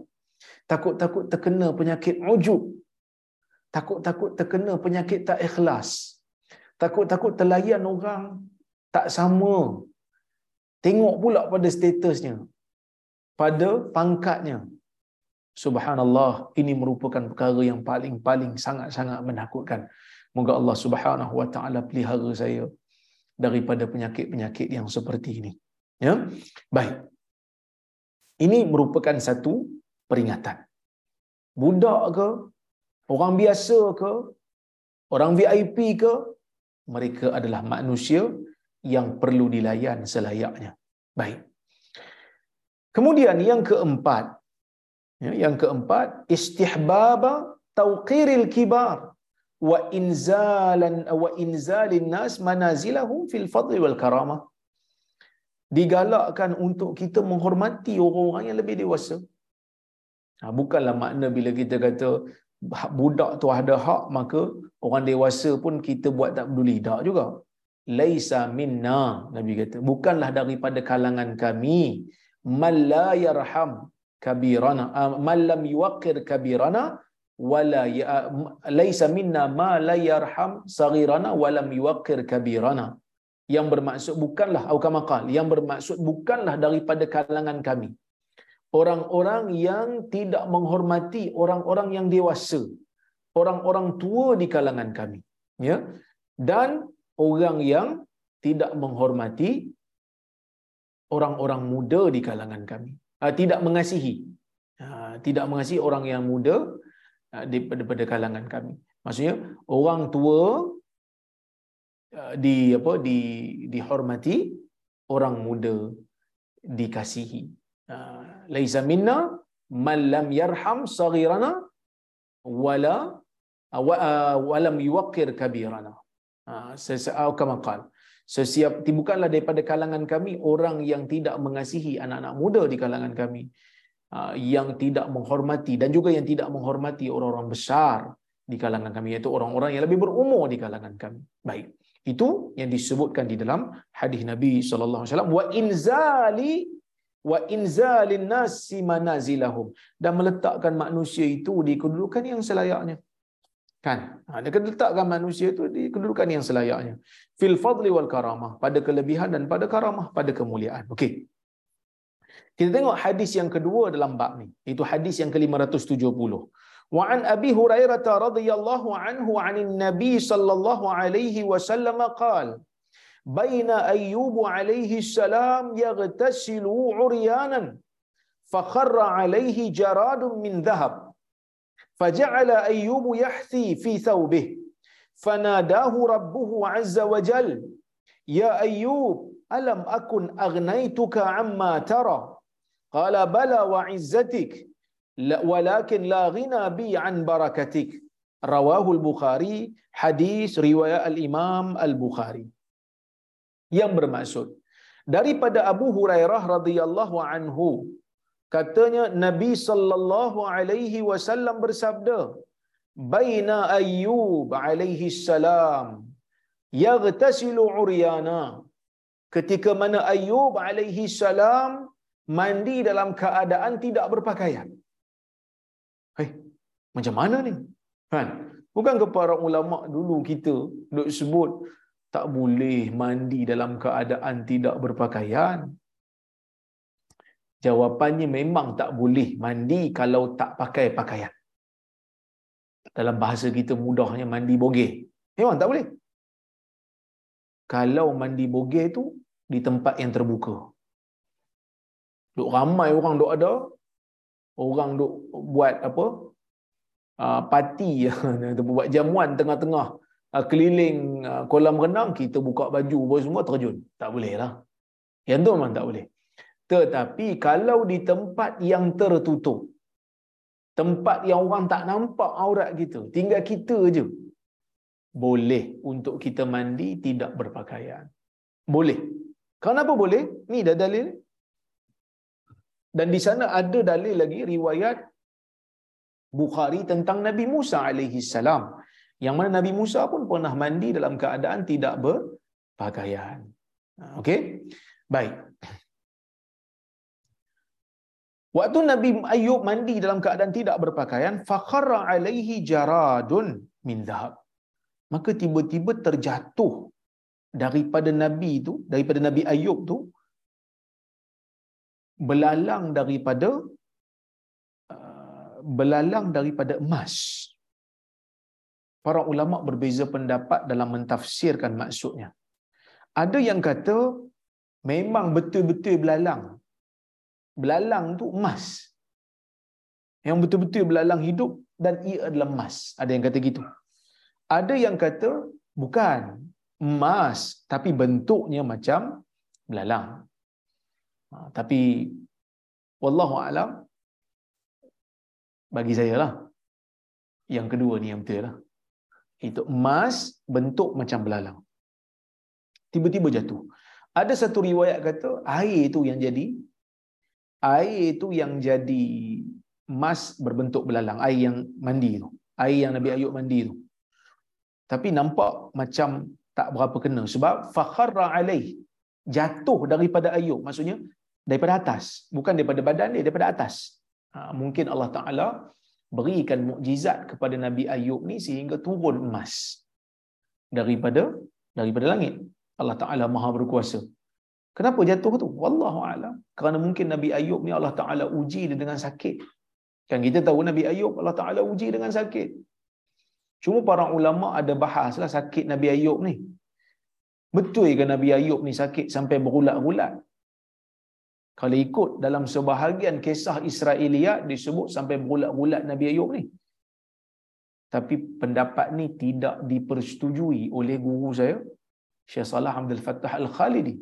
Takut-takut terkena penyakit ujub. Takut-takut terkena penyakit tak ikhlas. Takut-takut terlayan orang tak sama Tengok pula pada statusnya. Pada pangkatnya. Subhanallah, ini merupakan perkara yang paling-paling sangat-sangat menakutkan. Moga Allah Subhanahu wa taala pelihara saya daripada penyakit-penyakit yang seperti ini. Ya. Baik. Ini merupakan satu peringatan. Budak ke, orang biasa ke, orang VIP ke, mereka adalah manusia yang perlu dilayan selayaknya. Baik. Kemudian yang keempat, ya, yang keempat istihbaba tauqiril kibar wa inzalan wa inzalin nas manazilahum fil fadl wal karamah. Digalakkan untuk kita menghormati orang-orang yang lebih dewasa. Ha, bukanlah makna bila kita kata budak tu ada hak maka orang dewasa pun kita buat tak peduli. Tak juga. Laisa minna nabi kata. Bukanlah daripada kalangan kami. Man la yarham kabirana uh, man lam yuqir kabirana wala ya, laisa minna ma la yarham saghirana walam yuqir kabirana. Yang bermaksud bukanlah kama yang bermaksud bukanlah daripada kalangan kami orang-orang yang tidak menghormati orang-orang yang dewasa orang-orang tua di kalangan kami ya. Dan orang yang tidak menghormati orang-orang muda di kalangan kami. Uh, tidak mengasihi. Uh, tidak mengasihi orang yang muda uh, daripada kalangan kami. Maksudnya orang tua di apa di dihormati orang muda dikasihi laisa minna man lam yarham saghirana wala walam yuqir kabirana. Sesau kama qal sesiap bukanlah daripada kalangan kami orang yang tidak mengasihi anak-anak muda di kalangan kami. Yang tidak menghormati dan juga yang tidak menghormati orang-orang besar di kalangan kami iaitu orang-orang yang lebih berumur di kalangan kami. Baik. Itu yang disebutkan di dalam hadis Nabi sallallahu alaihi wasallam wa inzali wa inzalin nasi manazilahum. Dan meletakkan manusia itu di kedudukan yang selayaknya. Kan? Ha, dia kena letakkan manusia itu di kedudukan yang selayaknya. Fil fadli wal karamah. Pada kelebihan dan pada karamah pada kemuliaan. Okey. Kita tengok hadis yang kedua dalam bab ni. Itu hadis yang ke-570 wa an abi hurairah radhiyallahu anhu anin nabi sallallahu alaihi wasallam qala بين أيوب عليه السلام يغتسل عريانا فخر عليه جراد من ذهب فجعل أيوب يحثي في ثوبه فناداه ربه عز وجل يا أيوب ألم أكن أغنيتك عما ترى؟ قال بلى وعزتك ولكن لا غنى بي عن بركتك. رواه البخاري حديث رواية الإمام البخاري. Yang bermaksud daripada Abu Hurairah radhiyallahu anhu katanya Nabi sallallahu alaihi wasallam bersabda baina ayyub alaihi salam yaghtasilu uryana. Ketika mana ayyub alaihi salam mandi dalam keadaan tidak berpakaian. Hei macam mana ni? Kan? Bukan ke para ulama dulu kita duk sebut tak boleh mandi dalam keadaan tidak berpakaian. Jawapannya memang tak boleh mandi kalau tak pakai pakaian. Dalam bahasa kita mudahnya mandi bogeh. Memang tak boleh. Kalau mandi bogeh tu di tempat yang terbuka. Duk ramai orang duk ada. Orang duk buat apa? Uh, parti buat jamuan tengah-tengah keliling uh, kolam renang kita buka baju apa semua terjun. Tak boleh lah. Yang tu memang tak boleh. Tetapi kalau di tempat yang tertutup tempat yang orang tak nampak aurat kita tinggal kita je boleh untuk kita mandi tidak berpakaian. Boleh. Kenapa boleh? Ni dah dalil. Dan di sana ada dalil lagi riwayat Bukhari tentang Nabi Musa alaihi salam yang mana Nabi Musa pun pernah mandi dalam keadaan tidak berpakaian. Okey? Baik. Waktu Nabi Ayub mandi dalam keadaan tidak berpakaian, fakharra alaihi jaradun min dhahab. Maka tiba-tiba terjatuh daripada Nabi itu, daripada Nabi Ayub tu, belalang daripada uh, belalang daripada emas. Para ulama berbeza pendapat dalam mentafsirkan maksudnya. Ada yang kata memang betul-betul belalang. Belalang tu emas. Yang betul-betul belalang hidup dan ia adalah emas. Ada yang kata gitu. Ada yang kata bukan emas tapi bentuknya macam belalang. Ha, tapi wallahu alam bagi saya lah yang kedua ni yang betul lah. Itu emas bentuk macam belalang. Tiba-tiba jatuh. Ada satu riwayat kata air itu yang jadi air itu yang jadi emas berbentuk belalang, air yang mandi tu. Air yang Nabi Ayub mandi tu. Tapi nampak macam tak berapa kena sebab fakharra alaih jatuh daripada Ayub maksudnya daripada atas bukan daripada badan dia daripada atas ha, mungkin Allah Taala berikan mukjizat kepada Nabi Ayub ni sehingga turun emas daripada daripada langit. Allah Taala Maha berkuasa. Kenapa jatuh tu? Wallahu alam. Kerana mungkin Nabi Ayub ni Allah Taala uji dia dengan sakit. Kan kita tahu Nabi Ayub Allah Taala uji dengan sakit. Cuma para ulama ada bahaslah sakit Nabi Ayub ni. Betul ke Nabi Ayub ni sakit sampai berulat-ulat? Kalau ikut dalam sebahagian kisah Israeliat disebut sampai berulat-ulat Nabi Ayub ni. Tapi pendapat ni tidak dipersetujui oleh guru saya, Syekh Salah Abdul Fattah Al-Khalidi.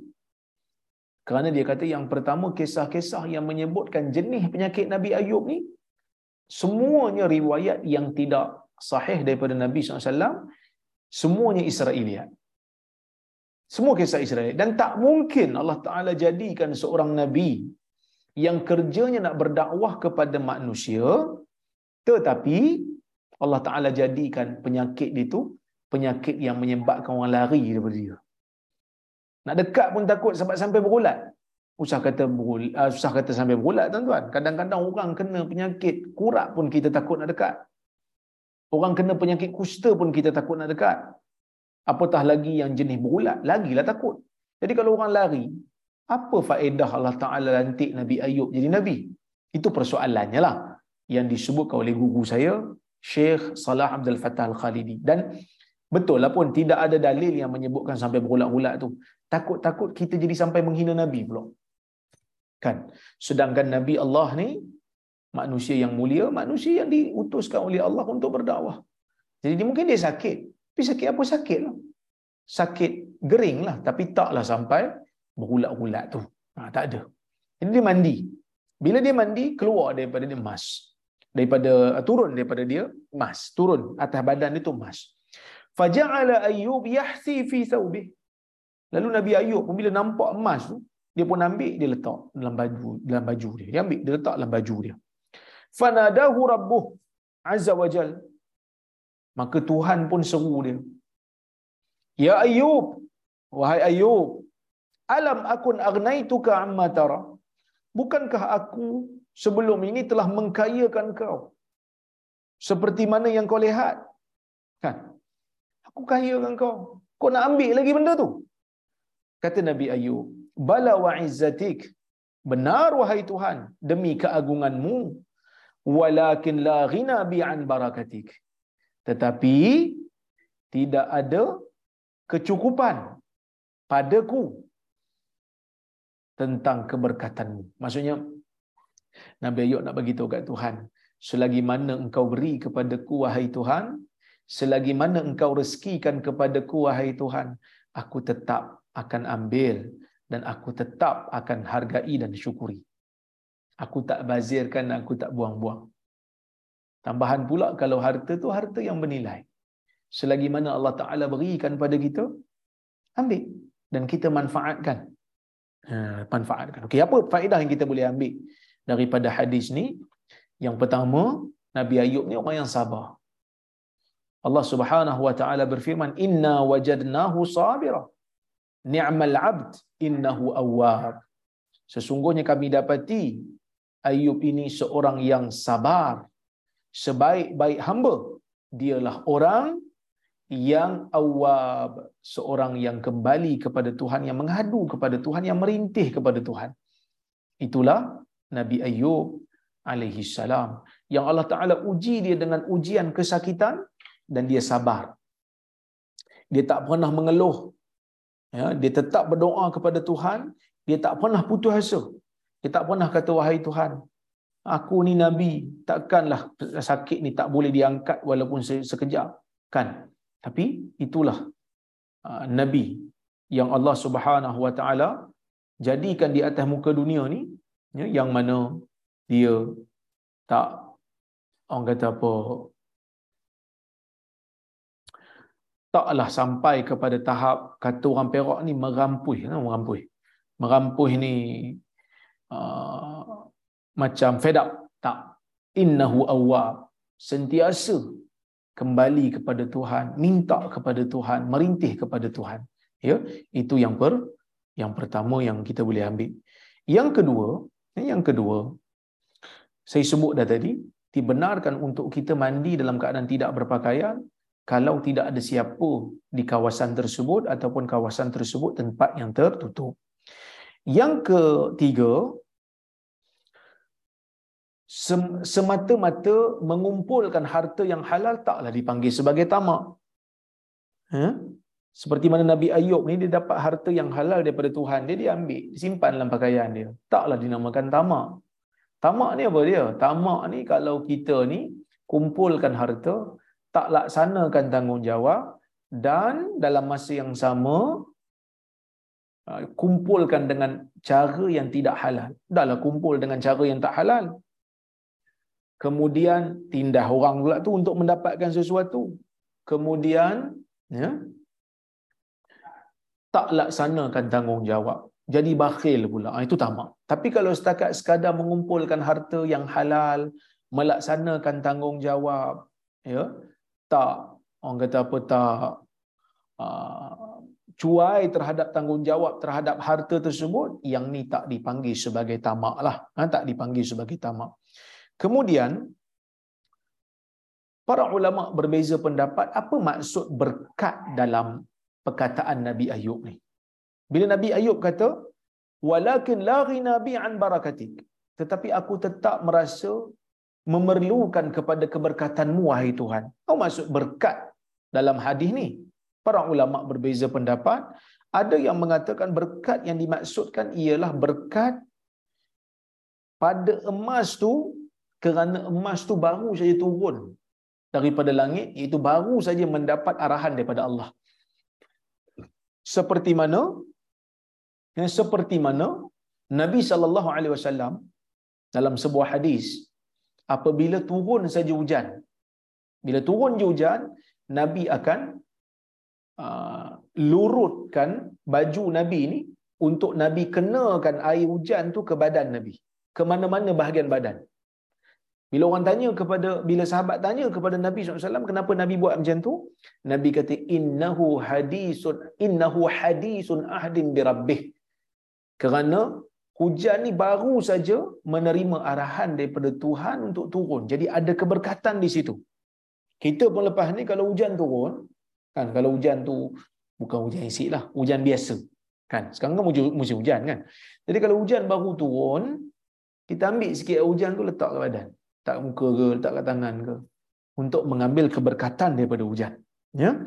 Kerana dia kata yang pertama kisah-kisah yang menyebutkan jenis penyakit Nabi Ayub ni semuanya riwayat yang tidak sahih daripada Nabi SAW semuanya Israeliat semua kisah Israel dan tak mungkin Allah Taala jadikan seorang nabi yang kerjanya nak berdakwah kepada manusia tetapi Allah Taala jadikan penyakit itu penyakit yang menyebabkan orang lari daripada dia. Nak dekat pun takut sebab sampai berulat. Usah kata berulat, uh, usah kata sampai berulat tuan-tuan. Kadang-kadang orang kena penyakit kurak pun kita takut nak dekat. Orang kena penyakit kusta pun kita takut nak dekat apatah lagi yang jenis berulat? Lagilah takut. Jadi kalau orang lari apa faedah Allah Taala lantik Nabi Ayub jadi nabi? Itu persoalannya lah yang disebutkan oleh guru saya Syekh Salah Abdul Fattah Al-Khalidi. Dan betul lah pun tidak ada dalil yang menyebutkan sampai berulat-ulat tu. Takut-takut kita jadi sampai menghina nabi pula. Kan? Sedangkan nabi Allah ni manusia yang mulia manusia yang diutuskan oleh Allah untuk berdakwah. Jadi mungkin dia sakit tapi sakit apa sakit lah. Sakit gering lah. Tapi taklah sampai berulat-ulat tu. Ha, tak ada. Jadi dia mandi. Bila dia mandi, keluar daripada dia emas. Daripada, turun daripada dia emas. Turun atas badan dia tu emas. Faja'ala Ayyub yahsi fi thawbih. Lalu Nabi Ayub pun bila nampak emas tu, dia pun ambil, dia letak dalam baju dalam baju dia. Dia ambil, dia letak dalam baju dia. Fanadahu rabbuh azza wa jal maka Tuhan pun seru dia. Ya ayub wahai ayub alam akun agnaituka amma tara? Bukankah aku sebelum ini telah mengkayakan kau? Seperti mana yang kau lihat? Kan? Aku kayakan kau. Kau nak ambil lagi benda tu? Kata nabi ayub bala wa izzatik. Benar wahai tuhan demi keagunganmu. Walakin la ghina bi an barakatik tetapi tidak ada kecukupan padaku tentang keberkatanmu. Maksudnya Nabi Ayub nak bagi tahu kat Tuhan, selagi mana engkau beri kepadaku wahai Tuhan, selagi mana engkau rezekikan kepadaku wahai Tuhan, aku tetap akan ambil dan aku tetap akan hargai dan syukuri. Aku tak bazirkan, aku tak buang-buang. Tambahan pula kalau harta tu harta yang bernilai. Selagi mana Allah Ta'ala berikan pada kita, ambil. Dan kita manfaatkan. Ha, manfaatkan. Okey, apa faedah yang kita boleh ambil daripada hadis ni? Yang pertama, Nabi Ayub ni orang yang sabar. Allah Subhanahu wa taala berfirman, "Inna wajadnahu sabira. Ni'mal 'abd innahu awwab." Sesungguhnya kami dapati Ayub ini seorang yang sabar sebaik-baik hamba dialah orang yang awab seorang yang kembali kepada Tuhan yang mengadu kepada Tuhan yang merintih kepada Tuhan Itulah Nabi Ayub alaihi salam yang Allah Taala uji dia dengan ujian kesakitan dan dia sabar. Dia tak pernah mengeluh. Ya, dia tetap berdoa kepada Tuhan, dia tak pernah putus asa. Dia tak pernah kata wahai Tuhan, aku ni nabi, takkanlah sakit ni tak boleh diangkat walaupun sekejap, kan? Tapi itulah uh, nabi yang Allah Subhanahu Wa Taala jadikan di atas muka dunia ni ya, yang mana dia tak orang kata apa taklah sampai kepada tahap kata orang Perak ni merampuh kan merampuh merampuh ni uh, macam fed up. Tak. Innahu awwab. Sentiasa kembali kepada Tuhan. Minta kepada Tuhan. Merintih kepada Tuhan. Ya? Itu yang per yang pertama yang kita boleh ambil. Yang kedua yang kedua saya sebut dah tadi dibenarkan untuk kita mandi dalam keadaan tidak berpakaian kalau tidak ada siapa di kawasan tersebut ataupun kawasan tersebut tempat yang tertutup. Yang ketiga, semata-mata mengumpulkan harta yang halal taklah dipanggil sebagai tamak. Ha? Seperti mana Nabi Ayub ni dia dapat harta yang halal daripada Tuhan, dia diambil, disimpan dalam pakaian dia. Taklah dinamakan tamak. Tamak ni apa dia? Tamak ni kalau kita ni kumpulkan harta, tak laksanakan tanggungjawab dan dalam masa yang sama uh, kumpulkan dengan cara yang tidak halal. Dahlah kumpul dengan cara yang tak halal. Kemudian tindah orang pula tu untuk mendapatkan sesuatu. Kemudian ya, tak laksanakan tanggungjawab. Jadi bakhil pula. Ah, itu tamak. Tapi kalau setakat sekadar mengumpulkan harta yang halal, melaksanakan tanggungjawab, ya, tak orang kata apa tak uh, cuai terhadap tanggungjawab terhadap harta tersebut yang ni tak dipanggil sebagai tamak lah ha, tak dipanggil sebagai tamak kemudian para ulama berbeza pendapat apa maksud berkat dalam perkataan Nabi Ayub ni bila Nabi Ayub kata walakin la ghina bi an barakatik tetapi aku tetap merasa memerlukan kepada keberkatanmu wahai Tuhan. Apa maksud berkat dalam hadis ni? Para ulama berbeza pendapat. Ada yang mengatakan berkat yang dimaksudkan ialah berkat pada emas tu kerana emas tu baru saja turun daripada langit iaitu baru saja mendapat arahan daripada Allah. Seperti mana yang seperti mana Nabi sallallahu alaihi wasallam dalam sebuah hadis apabila turun saja hujan. Bila turun je hujan, Nabi akan uh, lurutkan baju Nabi ni untuk Nabi kenakan air hujan tu ke badan Nabi. Ke mana-mana bahagian badan. Bila orang tanya kepada, bila sahabat tanya kepada Nabi SAW, kenapa Nabi buat macam tu? Nabi kata, innahu hadisun, innahu hadisun ahdin birabbih. Kerana hujan ni baru saja menerima arahan daripada Tuhan untuk turun. Jadi ada keberkatan di situ. Kita pun lepas ni kalau hujan turun, kan kalau hujan tu bukan hujan isik lah, hujan biasa. Kan? Sekarang kan musim hujan kan. Jadi kalau hujan baru turun, kita ambil sikit hujan tu letak ke badan. Tak muka ke, letak kat tangan ke. Untuk mengambil keberkatan daripada hujan. Ya?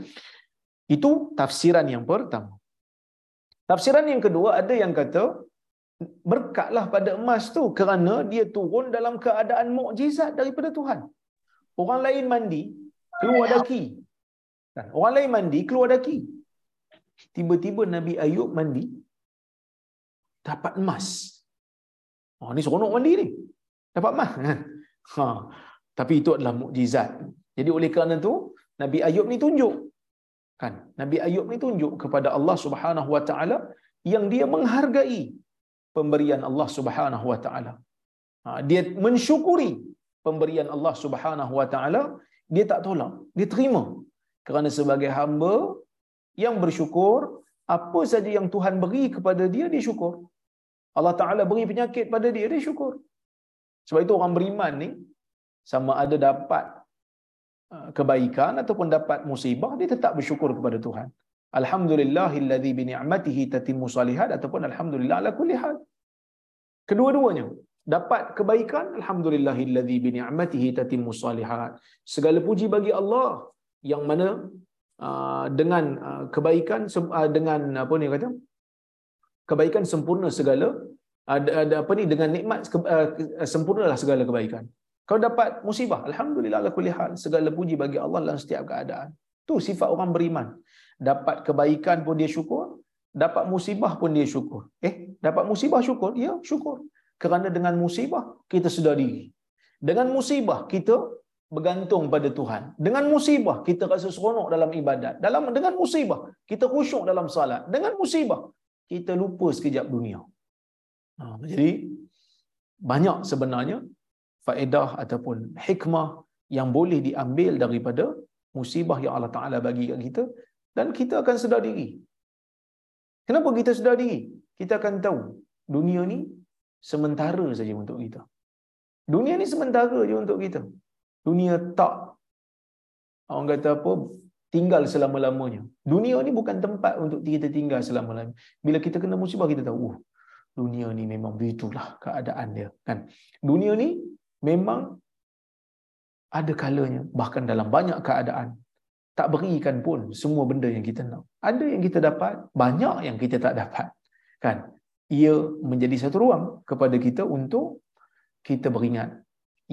Itu tafsiran yang pertama. Tafsiran yang kedua ada yang kata berkatlah pada emas tu kerana dia turun dalam keadaan mukjizat daripada Tuhan. Orang lain mandi, keluar daki. Orang lain mandi, keluar daki. Tiba-tiba Nabi Ayub mandi, dapat emas. Oh, ni seronok mandi ni. Dapat emas. Ha. Tapi itu adalah mukjizat. Jadi oleh kerana itu, Nabi Ayub ni tunjuk. Kan? Nabi Ayub ni tunjuk kepada Allah Subhanahu Wa Taala yang dia menghargai pemberian Allah Subhanahu wa taala. Ha, dia mensyukuri pemberian Allah Subhanahu wa taala, dia tak tolak, dia terima. Kerana sebagai hamba yang bersyukur, apa saja yang Tuhan beri kepada dia dia syukur. Allah Taala beri penyakit pada dia dia syukur. Sebab itu orang beriman ni sama ada dapat uh, kebaikan ataupun dapat musibah dia tetap bersyukur kepada Tuhan. Alhamdulillahilladzi bi ni'matihi tatimmu salihat ataupun alhamdulillah ala kulli hal. Kedua-duanya dapat kebaikan alhamdulillahillazi bi ni'matihi tatimmu salihat. Segala puji bagi Allah yang mana uh, dengan uh, kebaikan dengan apa ni kata? Kebaikan sempurna segala apa ni dengan nikmat uh, sempurnalah segala kebaikan. Kau dapat musibah, alhamdulillah ala kulli hal. Segala puji bagi Allah dalam setiap keadaan. Tu sifat orang beriman. Dapat kebaikan pun dia syukur, dapat musibah pun dia syukur. Eh, dapat musibah syukur? Ya, syukur. Kerana dengan musibah kita sedar diri. Dengan musibah kita bergantung pada Tuhan. Dengan musibah kita rasa seronok dalam ibadat. Dalam dengan musibah kita khusyuk dalam salat. Dengan musibah kita lupa sekejap dunia. Ha, jadi banyak sebenarnya faedah ataupun hikmah yang boleh diambil daripada musibah yang Allah Taala bagi kat kita dan kita akan sedar diri. Kenapa kita sedar diri? Kita akan tahu dunia ni sementara saja untuk kita. Dunia ni sementara saja untuk kita. Dunia tak orang kata apa tinggal selama-lamanya. Dunia ni bukan tempat untuk kita tinggal selama-lamanya. Bila kita kena musibah kita tahu, oh, dunia ni memang begitulah keadaan dia kan. Dunia ni memang ada kalanya bahkan dalam banyak keadaan tak berikan pun semua benda yang kita nak. Ada yang kita dapat, banyak yang kita tak dapat. Kan? Ia menjadi satu ruang kepada kita untuk kita beringat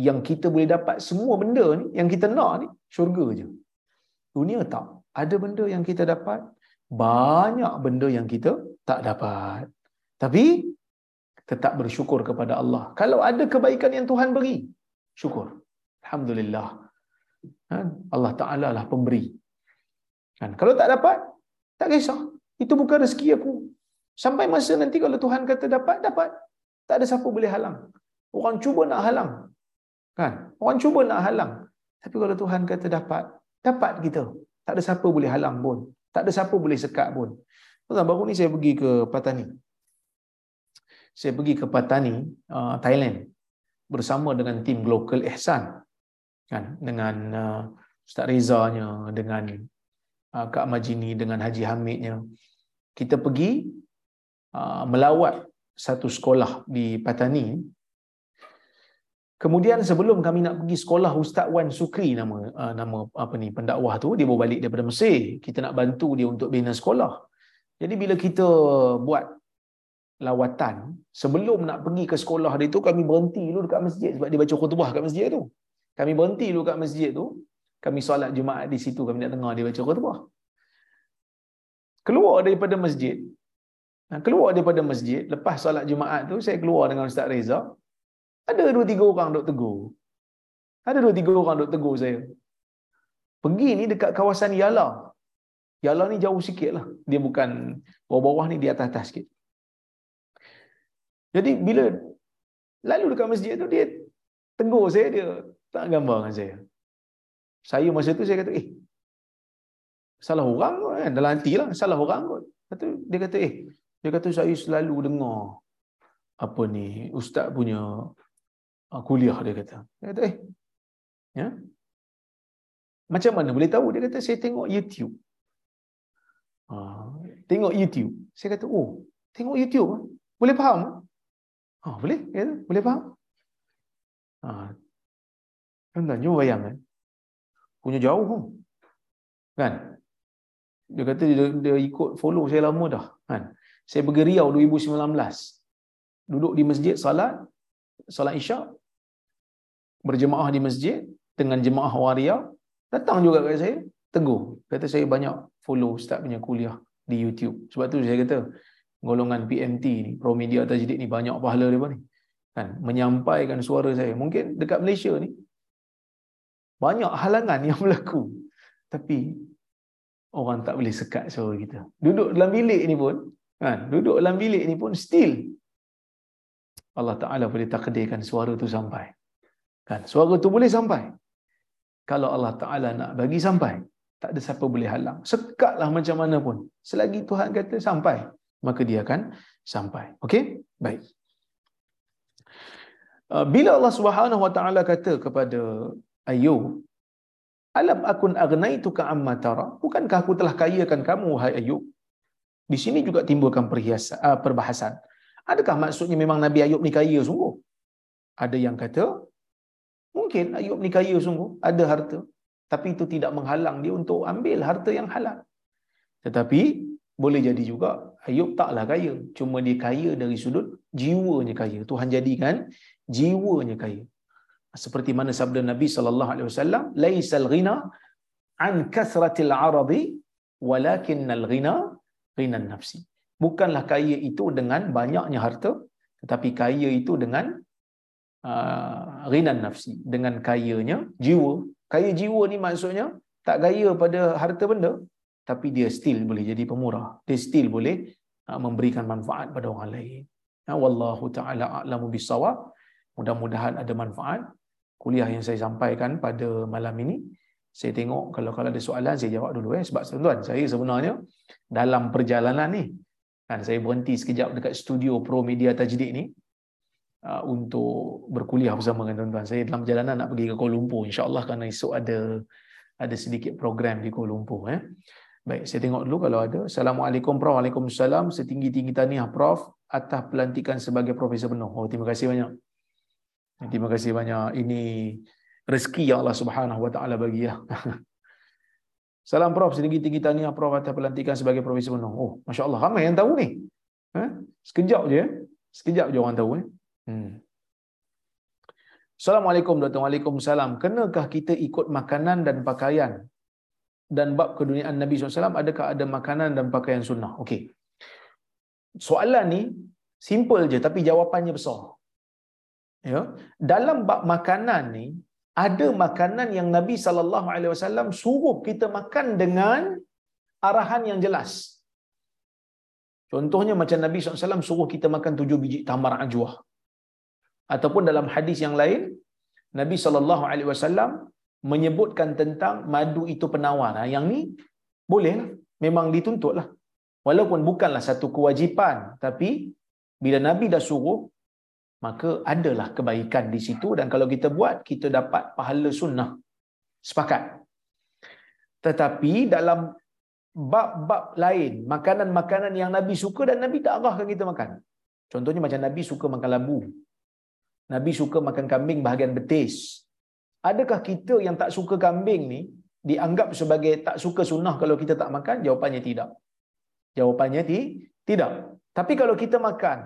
yang kita boleh dapat semua benda ni yang kita nak ni syurga je. Dunia tak. Ada benda yang kita dapat, banyak benda yang kita tak dapat. Tapi tetap bersyukur kepada Allah. Kalau ada kebaikan yang Tuhan beri, syukur. Alhamdulillah. Kan? Allah Ta'ala lah pemberi. Kan? Kalau tak dapat, tak kisah. Itu bukan rezeki aku. Sampai masa nanti kalau Tuhan kata dapat, dapat. Tak ada siapa boleh halang. Orang cuba nak halang. Kan? Orang cuba nak halang. Tapi kalau Tuhan kata dapat, dapat kita. Tak ada siapa boleh halang pun. Tak ada siapa boleh sekat pun. Baru ni saya pergi ke Patani. Saya pergi ke Patani, uh, Thailand bersama dengan tim Global Ihsan kan dengan uh, Ustaz Rezanya dengan uh, Kak Majini dengan Haji Hamidnya kita pergi melawat satu sekolah di Patani Kemudian sebelum kami nak pergi sekolah Ustaz Wan Sukri nama nama apa ni pendakwah tu dia bawa balik daripada Mesir. Kita nak bantu dia untuk bina sekolah. Jadi bila kita buat lawatan. Sebelum nak pergi ke sekolah dia tu kami berhenti dulu dekat masjid sebab dia baca khutbah kat masjid tu. Kami berhenti dulu kat masjid tu kami solat jumaat di situ kami nak dengar dia baca khutbah. Keluar daripada masjid. Keluar daripada masjid lepas solat jumaat tu saya keluar dengan Ustaz Reza. Ada dua tiga orang duk tegur. Ada dua tiga orang duk tegur saya. Pergi ni dekat kawasan Yala. Yala ni jauh sikit lah. Dia bukan bawah-bawah ni di atas-atas sikit jadi bila lalu dekat masjid tu dia tegur saya dia tak gambar dengan saya. Saya masa tu saya kata eh salah orang kot kan dalam hati lah salah orang kot. Kata, dia kata eh dia kata saya selalu dengar apa ni ustaz punya uh, kuliah dia kata. Dia kata eh ya macam mana boleh tahu dia kata saya tengok YouTube. Uh, tengok YouTube. Saya kata oh tengok YouTube boleh faham Ha, boleh? Ya, boleh faham? Ha. Tuan-tuan, cuba bayangkan. Punya jauh pun. Kan? Dia kata dia, dia ikut follow saya lama dah. Kan? Saya pergi Riau 2019. Duduk di masjid salat. Salat isyak. Berjemaah di masjid. Dengan jemaah waria. Datang juga kat saya. Teguh. Kata saya banyak follow Ustaz punya kuliah di YouTube. Sebab tu saya kata, golongan PMT ni, Pro Media Tajdid ni banyak pahala dia ni. Kan, menyampaikan suara saya. Mungkin dekat Malaysia ni banyak halangan yang berlaku. Tapi orang tak boleh sekat suara kita. Duduk dalam bilik ni pun, kan, duduk dalam bilik ni pun still Allah Taala boleh takdirkan suara tu sampai. Kan, suara tu boleh sampai. Kalau Allah Taala nak bagi sampai, tak ada siapa boleh halang. Sekatlah macam mana pun. Selagi Tuhan kata sampai, maka dia akan sampai. Okey? Baik. Uh, bila Allah Subhanahu Wa Taala kata kepada Ayub, "Alam akun agnaituka amma tara?" Bukankah aku telah kayakan kamu wahai Ayub? Di sini juga timbulkan perhiasan uh, perbahasan. Adakah maksudnya memang Nabi Ayub ni kaya sungguh? Ada yang kata, mungkin Ayub ni kaya sungguh, ada harta. Tapi itu tidak menghalang dia untuk ambil harta yang halal. Tetapi, boleh jadi juga Ayub taklah kaya. Cuma dia kaya dari sudut jiwanya kaya. Tuhan jadikan jiwanya kaya. Seperti mana sabda Nabi sallallahu alaihi wasallam, "Laisal ghina an kasratil 'aradi, walakinnal ghina ghinan nafsi." Bukanlah kaya itu dengan banyaknya harta, tetapi kaya itu dengan uh, ghinan nafsi, dengan kayanya jiwa. Kaya jiwa ni maksudnya tak kaya pada harta benda, tapi dia still boleh jadi pemurah. Dia still boleh uh, memberikan manfaat pada orang lain. Ya, wallahu taala a'lamu bisawab. Mudah-mudahan ada manfaat kuliah yang saya sampaikan pada malam ini. Saya tengok kalau kalau ada soalan saya jawab dulu eh sebab tuan saya sebenarnya dalam perjalanan ni kan saya berhenti sekejap dekat studio Pro Media Tajdid ni uh, untuk berkuliah bersama dengan tuan-tuan. Saya dalam perjalanan nak pergi ke Kuala Lumpur insya-Allah kerana esok ada ada sedikit program di Kuala Lumpur eh. Baik, saya tengok dulu kalau ada. Assalamualaikum Prof. Waalaikumsalam. Setinggi-tinggi tahniah Prof atas pelantikan sebagai profesor penuh. Oh, terima kasih banyak. Terima kasih banyak. Ini rezeki yang Allah Subhanahu Wa Taala bagi ya. Salam Prof. Setinggi-tinggi tahniah Prof atas pelantikan sebagai profesor penuh. Oh, Masya Allah. Ramai yang tahu ni. Ha? Sekejap je. Sekejap je orang tahu. Eh? Hmm. Assalamualaikum warahmatullahi Waalaikumsalam. Kenakah kita ikut makanan dan pakaian dan bab keduniaan Nabi SAW, adakah ada makanan dan pakaian sunnah? Okey. Soalan ni simple je tapi jawapannya besar. Ya. Dalam bab makanan ni ada makanan yang Nabi sallallahu alaihi wasallam suruh kita makan dengan arahan yang jelas. Contohnya macam Nabi SAW suruh kita makan tujuh biji tamar ajwah. Ataupun dalam hadis yang lain, Nabi SAW menyebutkan tentang madu itu penawar. Nah, yang ni boleh lah. Memang dituntut lah. Walaupun bukanlah satu kewajipan. Tapi bila Nabi dah suruh, maka adalah kebaikan di situ. Dan kalau kita buat, kita dapat pahala sunnah. Sepakat. Tetapi dalam bab-bab lain, makanan-makanan yang Nabi suka dan Nabi tak arahkan kita makan. Contohnya macam Nabi suka makan labu. Nabi suka makan kambing bahagian betis. Adakah kita yang tak suka kambing ni dianggap sebagai tak suka sunnah kalau kita tak makan? Jawapannya tidak. Jawapannya ti tidak. Tapi kalau kita makan,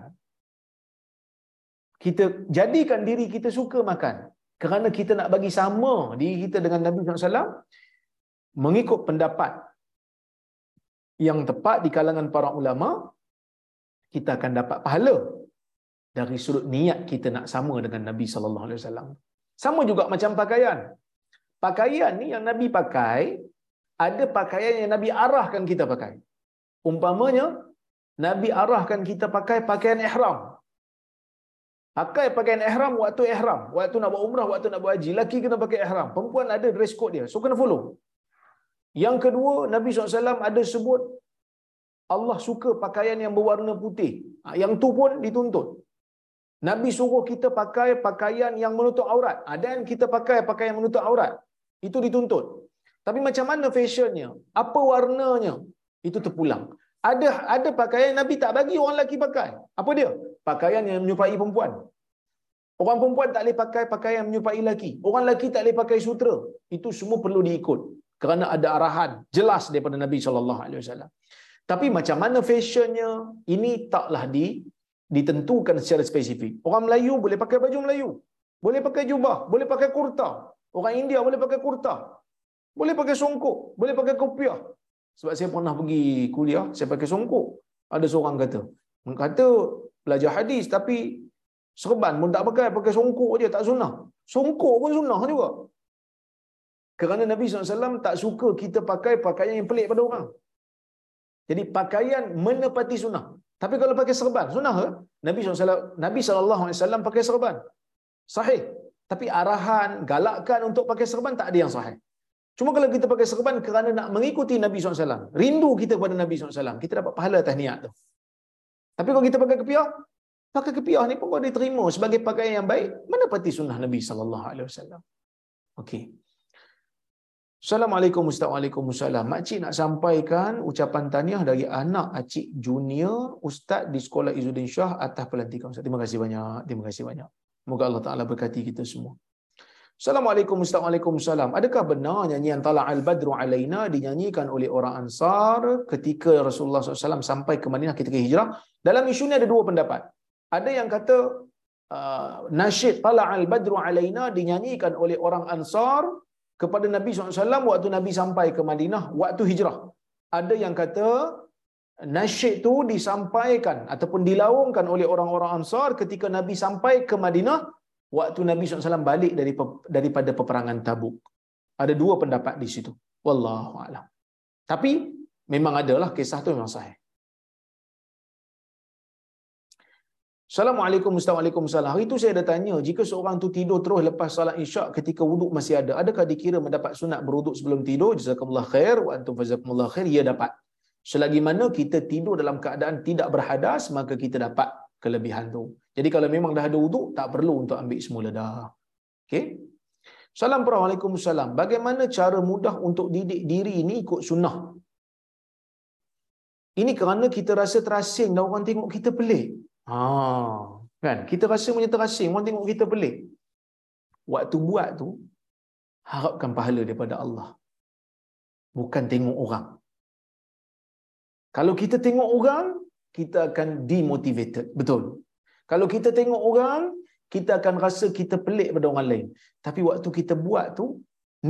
kita jadikan diri kita suka makan. Kerana kita nak bagi sama diri kita dengan Nabi SAW, mengikut pendapat yang tepat di kalangan para ulama, kita akan dapat pahala dari sudut niat kita nak sama dengan Nabi sallallahu alaihi wasallam. Sama juga macam pakaian. Pakaian ni yang Nabi pakai, ada pakaian yang Nabi arahkan kita pakai. Umpamanya, Nabi arahkan kita pakai pakaian ihram. Pakai pakaian ihram waktu ihram. Waktu nak buat umrah, waktu nak buat haji. Laki kena pakai ihram. Perempuan ada dress code dia. So, kena follow. Yang kedua, Nabi SAW ada sebut Allah suka pakaian yang berwarna putih. Ha, yang tu pun dituntut. Nabi suruh kita pakai pakaian yang menutup aurat. Ada yang kita pakai pakaian yang menutup aurat. Itu dituntut. Tapi macam mana fashionnya? Apa warnanya? Itu terpulang. Ada ada pakaian Nabi tak bagi orang lelaki pakai. Apa dia? Pakaian yang menyerupai perempuan. Orang perempuan tak boleh pakai pakaian yang menyerupai lelaki. Orang lelaki tak boleh pakai sutra. Itu semua perlu diikut. Kerana ada arahan jelas daripada Nabi SAW. Tapi macam mana fashionnya? Ini taklah di ditentukan secara spesifik. Orang Melayu boleh pakai baju Melayu. Boleh pakai jubah. Boleh pakai kurta. Orang India boleh pakai kurta. Boleh pakai songkok. Boleh pakai kopiah. Sebab saya pernah pergi kuliah, saya pakai songkok. Ada seorang kata. Kata belajar hadis tapi serban pun tak pakai. Pakai songkok je tak sunnah. Songkok pun sunnah juga. Kerana Nabi SAW tak suka kita pakai pakaian yang pelik pada orang. Jadi pakaian menepati sunnah. Tapi kalau pakai serban, sunnah ke? Nabi SAW, Nabi SAW pakai serban. Sahih. Tapi arahan, galakkan untuk pakai serban tak ada yang sahih. Cuma kalau kita pakai serban kerana nak mengikuti Nabi SAW, rindu kita kepada Nabi SAW, kita dapat pahala tahniat tu. Tapi kalau kita pakai kepiah, pakai kepiah ni pun boleh diterima sebagai pakaian yang baik, menepati sunnah Nabi SAW. Okey. Assalamualaikum Ustaz Waalaikumsalam. Makcik nak sampaikan ucapan tahniah dari anak acik junior Ustaz di Sekolah Izzuddin Shah atas pelantikan Ustaz. Terima kasih banyak. Terima kasih banyak. Moga Allah Taala berkati kita semua. Assalamualaikum Ustaz Waalaikumsalam. Adakah benar nyanyian Tala al-Badru alaina dinyanyikan oleh orang Ansar ketika Rasulullah SAW sampai ke Madinah ketika hijrah? Dalam isu ini ada dua pendapat. Ada yang kata uh, nasyid Tala al-Badru alaina dinyanyikan oleh orang Ansar kepada Nabi SAW waktu Nabi sampai ke Madinah waktu hijrah. Ada yang kata nasyid tu disampaikan ataupun dilaungkan oleh orang-orang Ansar ketika Nabi sampai ke Madinah waktu Nabi SAW balik dari daripada peperangan Tabuk. Ada dua pendapat di situ. Wallahu a'lam. Tapi memang adalah kisah tu memang sahih. Assalamualaikum Waalaikumsalam. Hari itu saya ada tanya, jika seorang tu tidur terus lepas salat isyak ketika wuduk masih ada, adakah dikira mendapat sunat berwuduk sebelum tidur? Jazakumullah khair wa antum fazakumullah khair. Ya dapat. Selagi mana kita tidur dalam keadaan tidak berhadas, maka kita dapat kelebihan tu. Jadi kalau memang dah ada wuduk, tak perlu untuk ambil semula dah. Okey? Assalamualaikum Waalaikumsalam. Bagaimana cara mudah untuk didik diri ini ikut sunnah? Ini kerana kita rasa terasing dan orang tengok kita pelik. Ha, kan? Kita rasa macam terasing, orang tengok kita pelik. Waktu buat tu, harapkan pahala daripada Allah. Bukan tengok orang. Kalau kita tengok orang, kita akan demotivated. Betul. Kalau kita tengok orang, kita akan rasa kita pelik pada orang lain. Tapi waktu kita buat tu,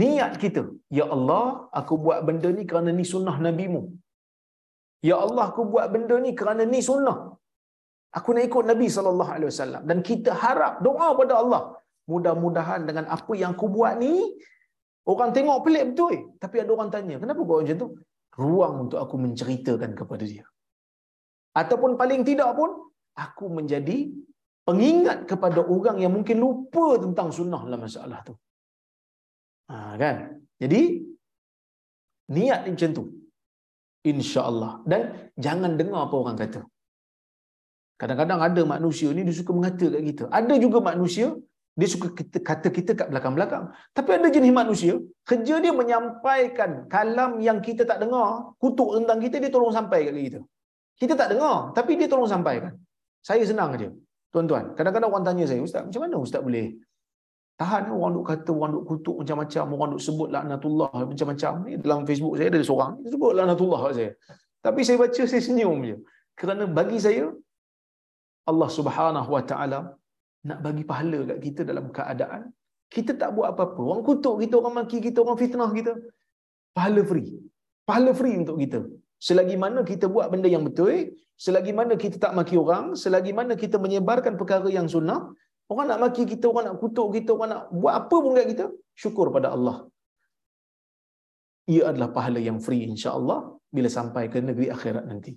niat kita, Ya Allah, aku buat benda ni kerana ni sunnah Nabi-Mu. Ya Allah, aku buat benda ni kerana ni sunnah. Aku nak ikut Nabi sallallahu alaihi wasallam dan kita harap doa pada Allah. Mudah-mudahan dengan apa yang aku buat ni orang tengok pelik betul eh. Tapi ada orang tanya, kenapa kau macam tu? Ruang untuk aku menceritakan kepada dia. Ataupun paling tidak pun aku menjadi pengingat kepada orang yang mungkin lupa tentang sunnah dalam masalah tu. Ha, kan? Jadi niat macam tu. Insya-Allah. Dan jangan dengar apa orang kata. Kadang-kadang ada manusia ni dia suka mengata kat kita. Ada juga manusia dia suka kita, kata kita kat belakang-belakang. Tapi ada jenis manusia, kerja dia menyampaikan kalam yang kita tak dengar, kutuk tentang kita, dia tolong sampai kat kita. Kita tak dengar, tapi dia tolong sampaikan. Saya senang aja. Tuan-tuan, kadang-kadang orang tanya saya, Ustaz, macam mana Ustaz boleh tahan orang duk kata, orang duk kutuk macam-macam, orang duk sebut laknatullah macam-macam. Ni dalam Facebook saya ada seorang, dia sebut laknatullah kat saya. Tapi saya baca, saya senyum je. Kerana bagi saya, Allah Subhanahu Wa Taala nak bagi pahala kat kita dalam keadaan kita tak buat apa-apa. Orang kutuk kita, orang maki kita, orang fitnah kita. Pahala free. Pahala free untuk kita. Selagi mana kita buat benda yang betul, selagi mana kita tak maki orang, selagi mana kita menyebarkan perkara yang sunnah, orang nak maki kita, orang nak kutuk kita, orang nak buat apa pun kat kita, syukur pada Allah. Ia adalah pahala yang free insya-Allah bila sampai ke negeri akhirat nanti.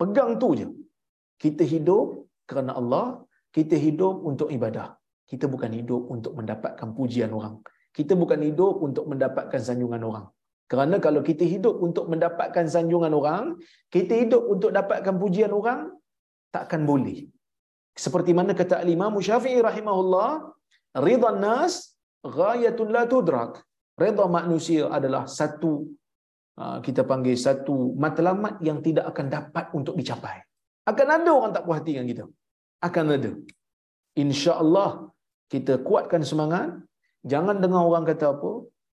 Pegang tu je. Kita hidup kerana Allah, kita hidup untuk ibadah. Kita bukan hidup untuk mendapatkan pujian orang. Kita bukan hidup untuk mendapatkan sanjungan orang. Kerana kalau kita hidup untuk mendapatkan sanjungan orang, kita hidup untuk dapatkan pujian orang, takkan boleh. Seperti mana kata Imam Syafi'i rahimahullah, ridha nas ghayatun la tudrak. Ridha manusia adalah satu ah, kita panggil satu matlamat yang tidak akan dapat untuk dicapai. Akan ada orang tak puas hati dengan kita. Akan ada. InsyaAllah kita kuatkan semangat. Jangan dengar orang kata apa.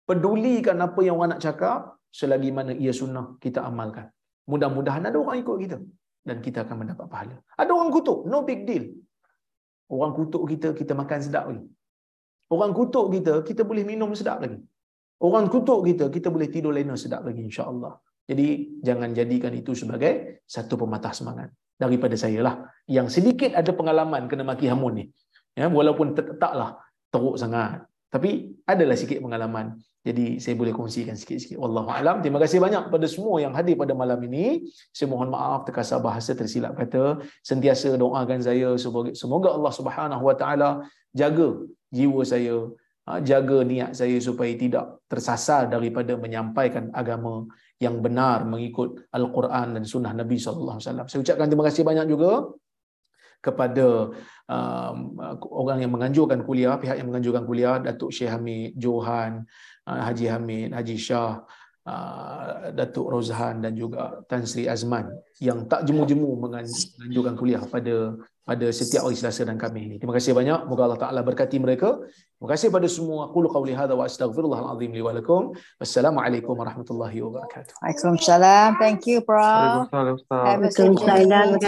Pedulikan apa yang orang nak cakap. Selagi mana ia sunnah kita amalkan. Mudah-mudahan ada orang ikut kita. Dan kita akan mendapat pahala. Ada orang kutuk. No big deal. Orang kutuk kita, kita makan sedap lagi. Orang kutuk kita, kita boleh minum sedap lagi. Orang kutuk kita, kita boleh tidur lena sedap lagi insya-Allah. Jadi jangan jadikan itu sebagai satu pematah semangat daripada saya lah yang sedikit ada pengalaman kena maki hamun ni. Ya walaupun taklah teruk sangat. Tapi adalah sikit pengalaman. Jadi saya boleh kongsikan sikit-sikit. Wallahu alam. Terima kasih banyak kepada semua yang hadir pada malam ini. Saya mohon maaf terkasar bahasa tersilap kata. Sentiasa doakan saya semoga semoga Allah Subhanahu wa taala jaga jiwa saya ha, jaga niat saya supaya tidak tersasar daripada menyampaikan agama yang benar mengikut Al-Quran dan Sunnah Nabi SAW. Saya ucapkan terima kasih banyak juga kepada um, orang yang menganjurkan kuliah, pihak yang menganjurkan kuliah, Datuk Syekh Hamid Johan, uh, Haji Hamid, Haji Shah, uh, Datuk Rozhan dan juga Tan Sri Azman yang tak jemu-jemu menganjurkan kuliah pada pada setiap hari Selasa dan Khamis ini. Terima kasih banyak. Moga Allah Taala berkati mereka. Terima kasih pada semua. Qul qauli hadza wa astaghfirullahal azim li wa lakum. Wassalamualaikum warahmatullahi wabarakatuh. Waalaikumsalam. Thank you, Prof. Waalaikumsalam Ustaz. Have a safe journey.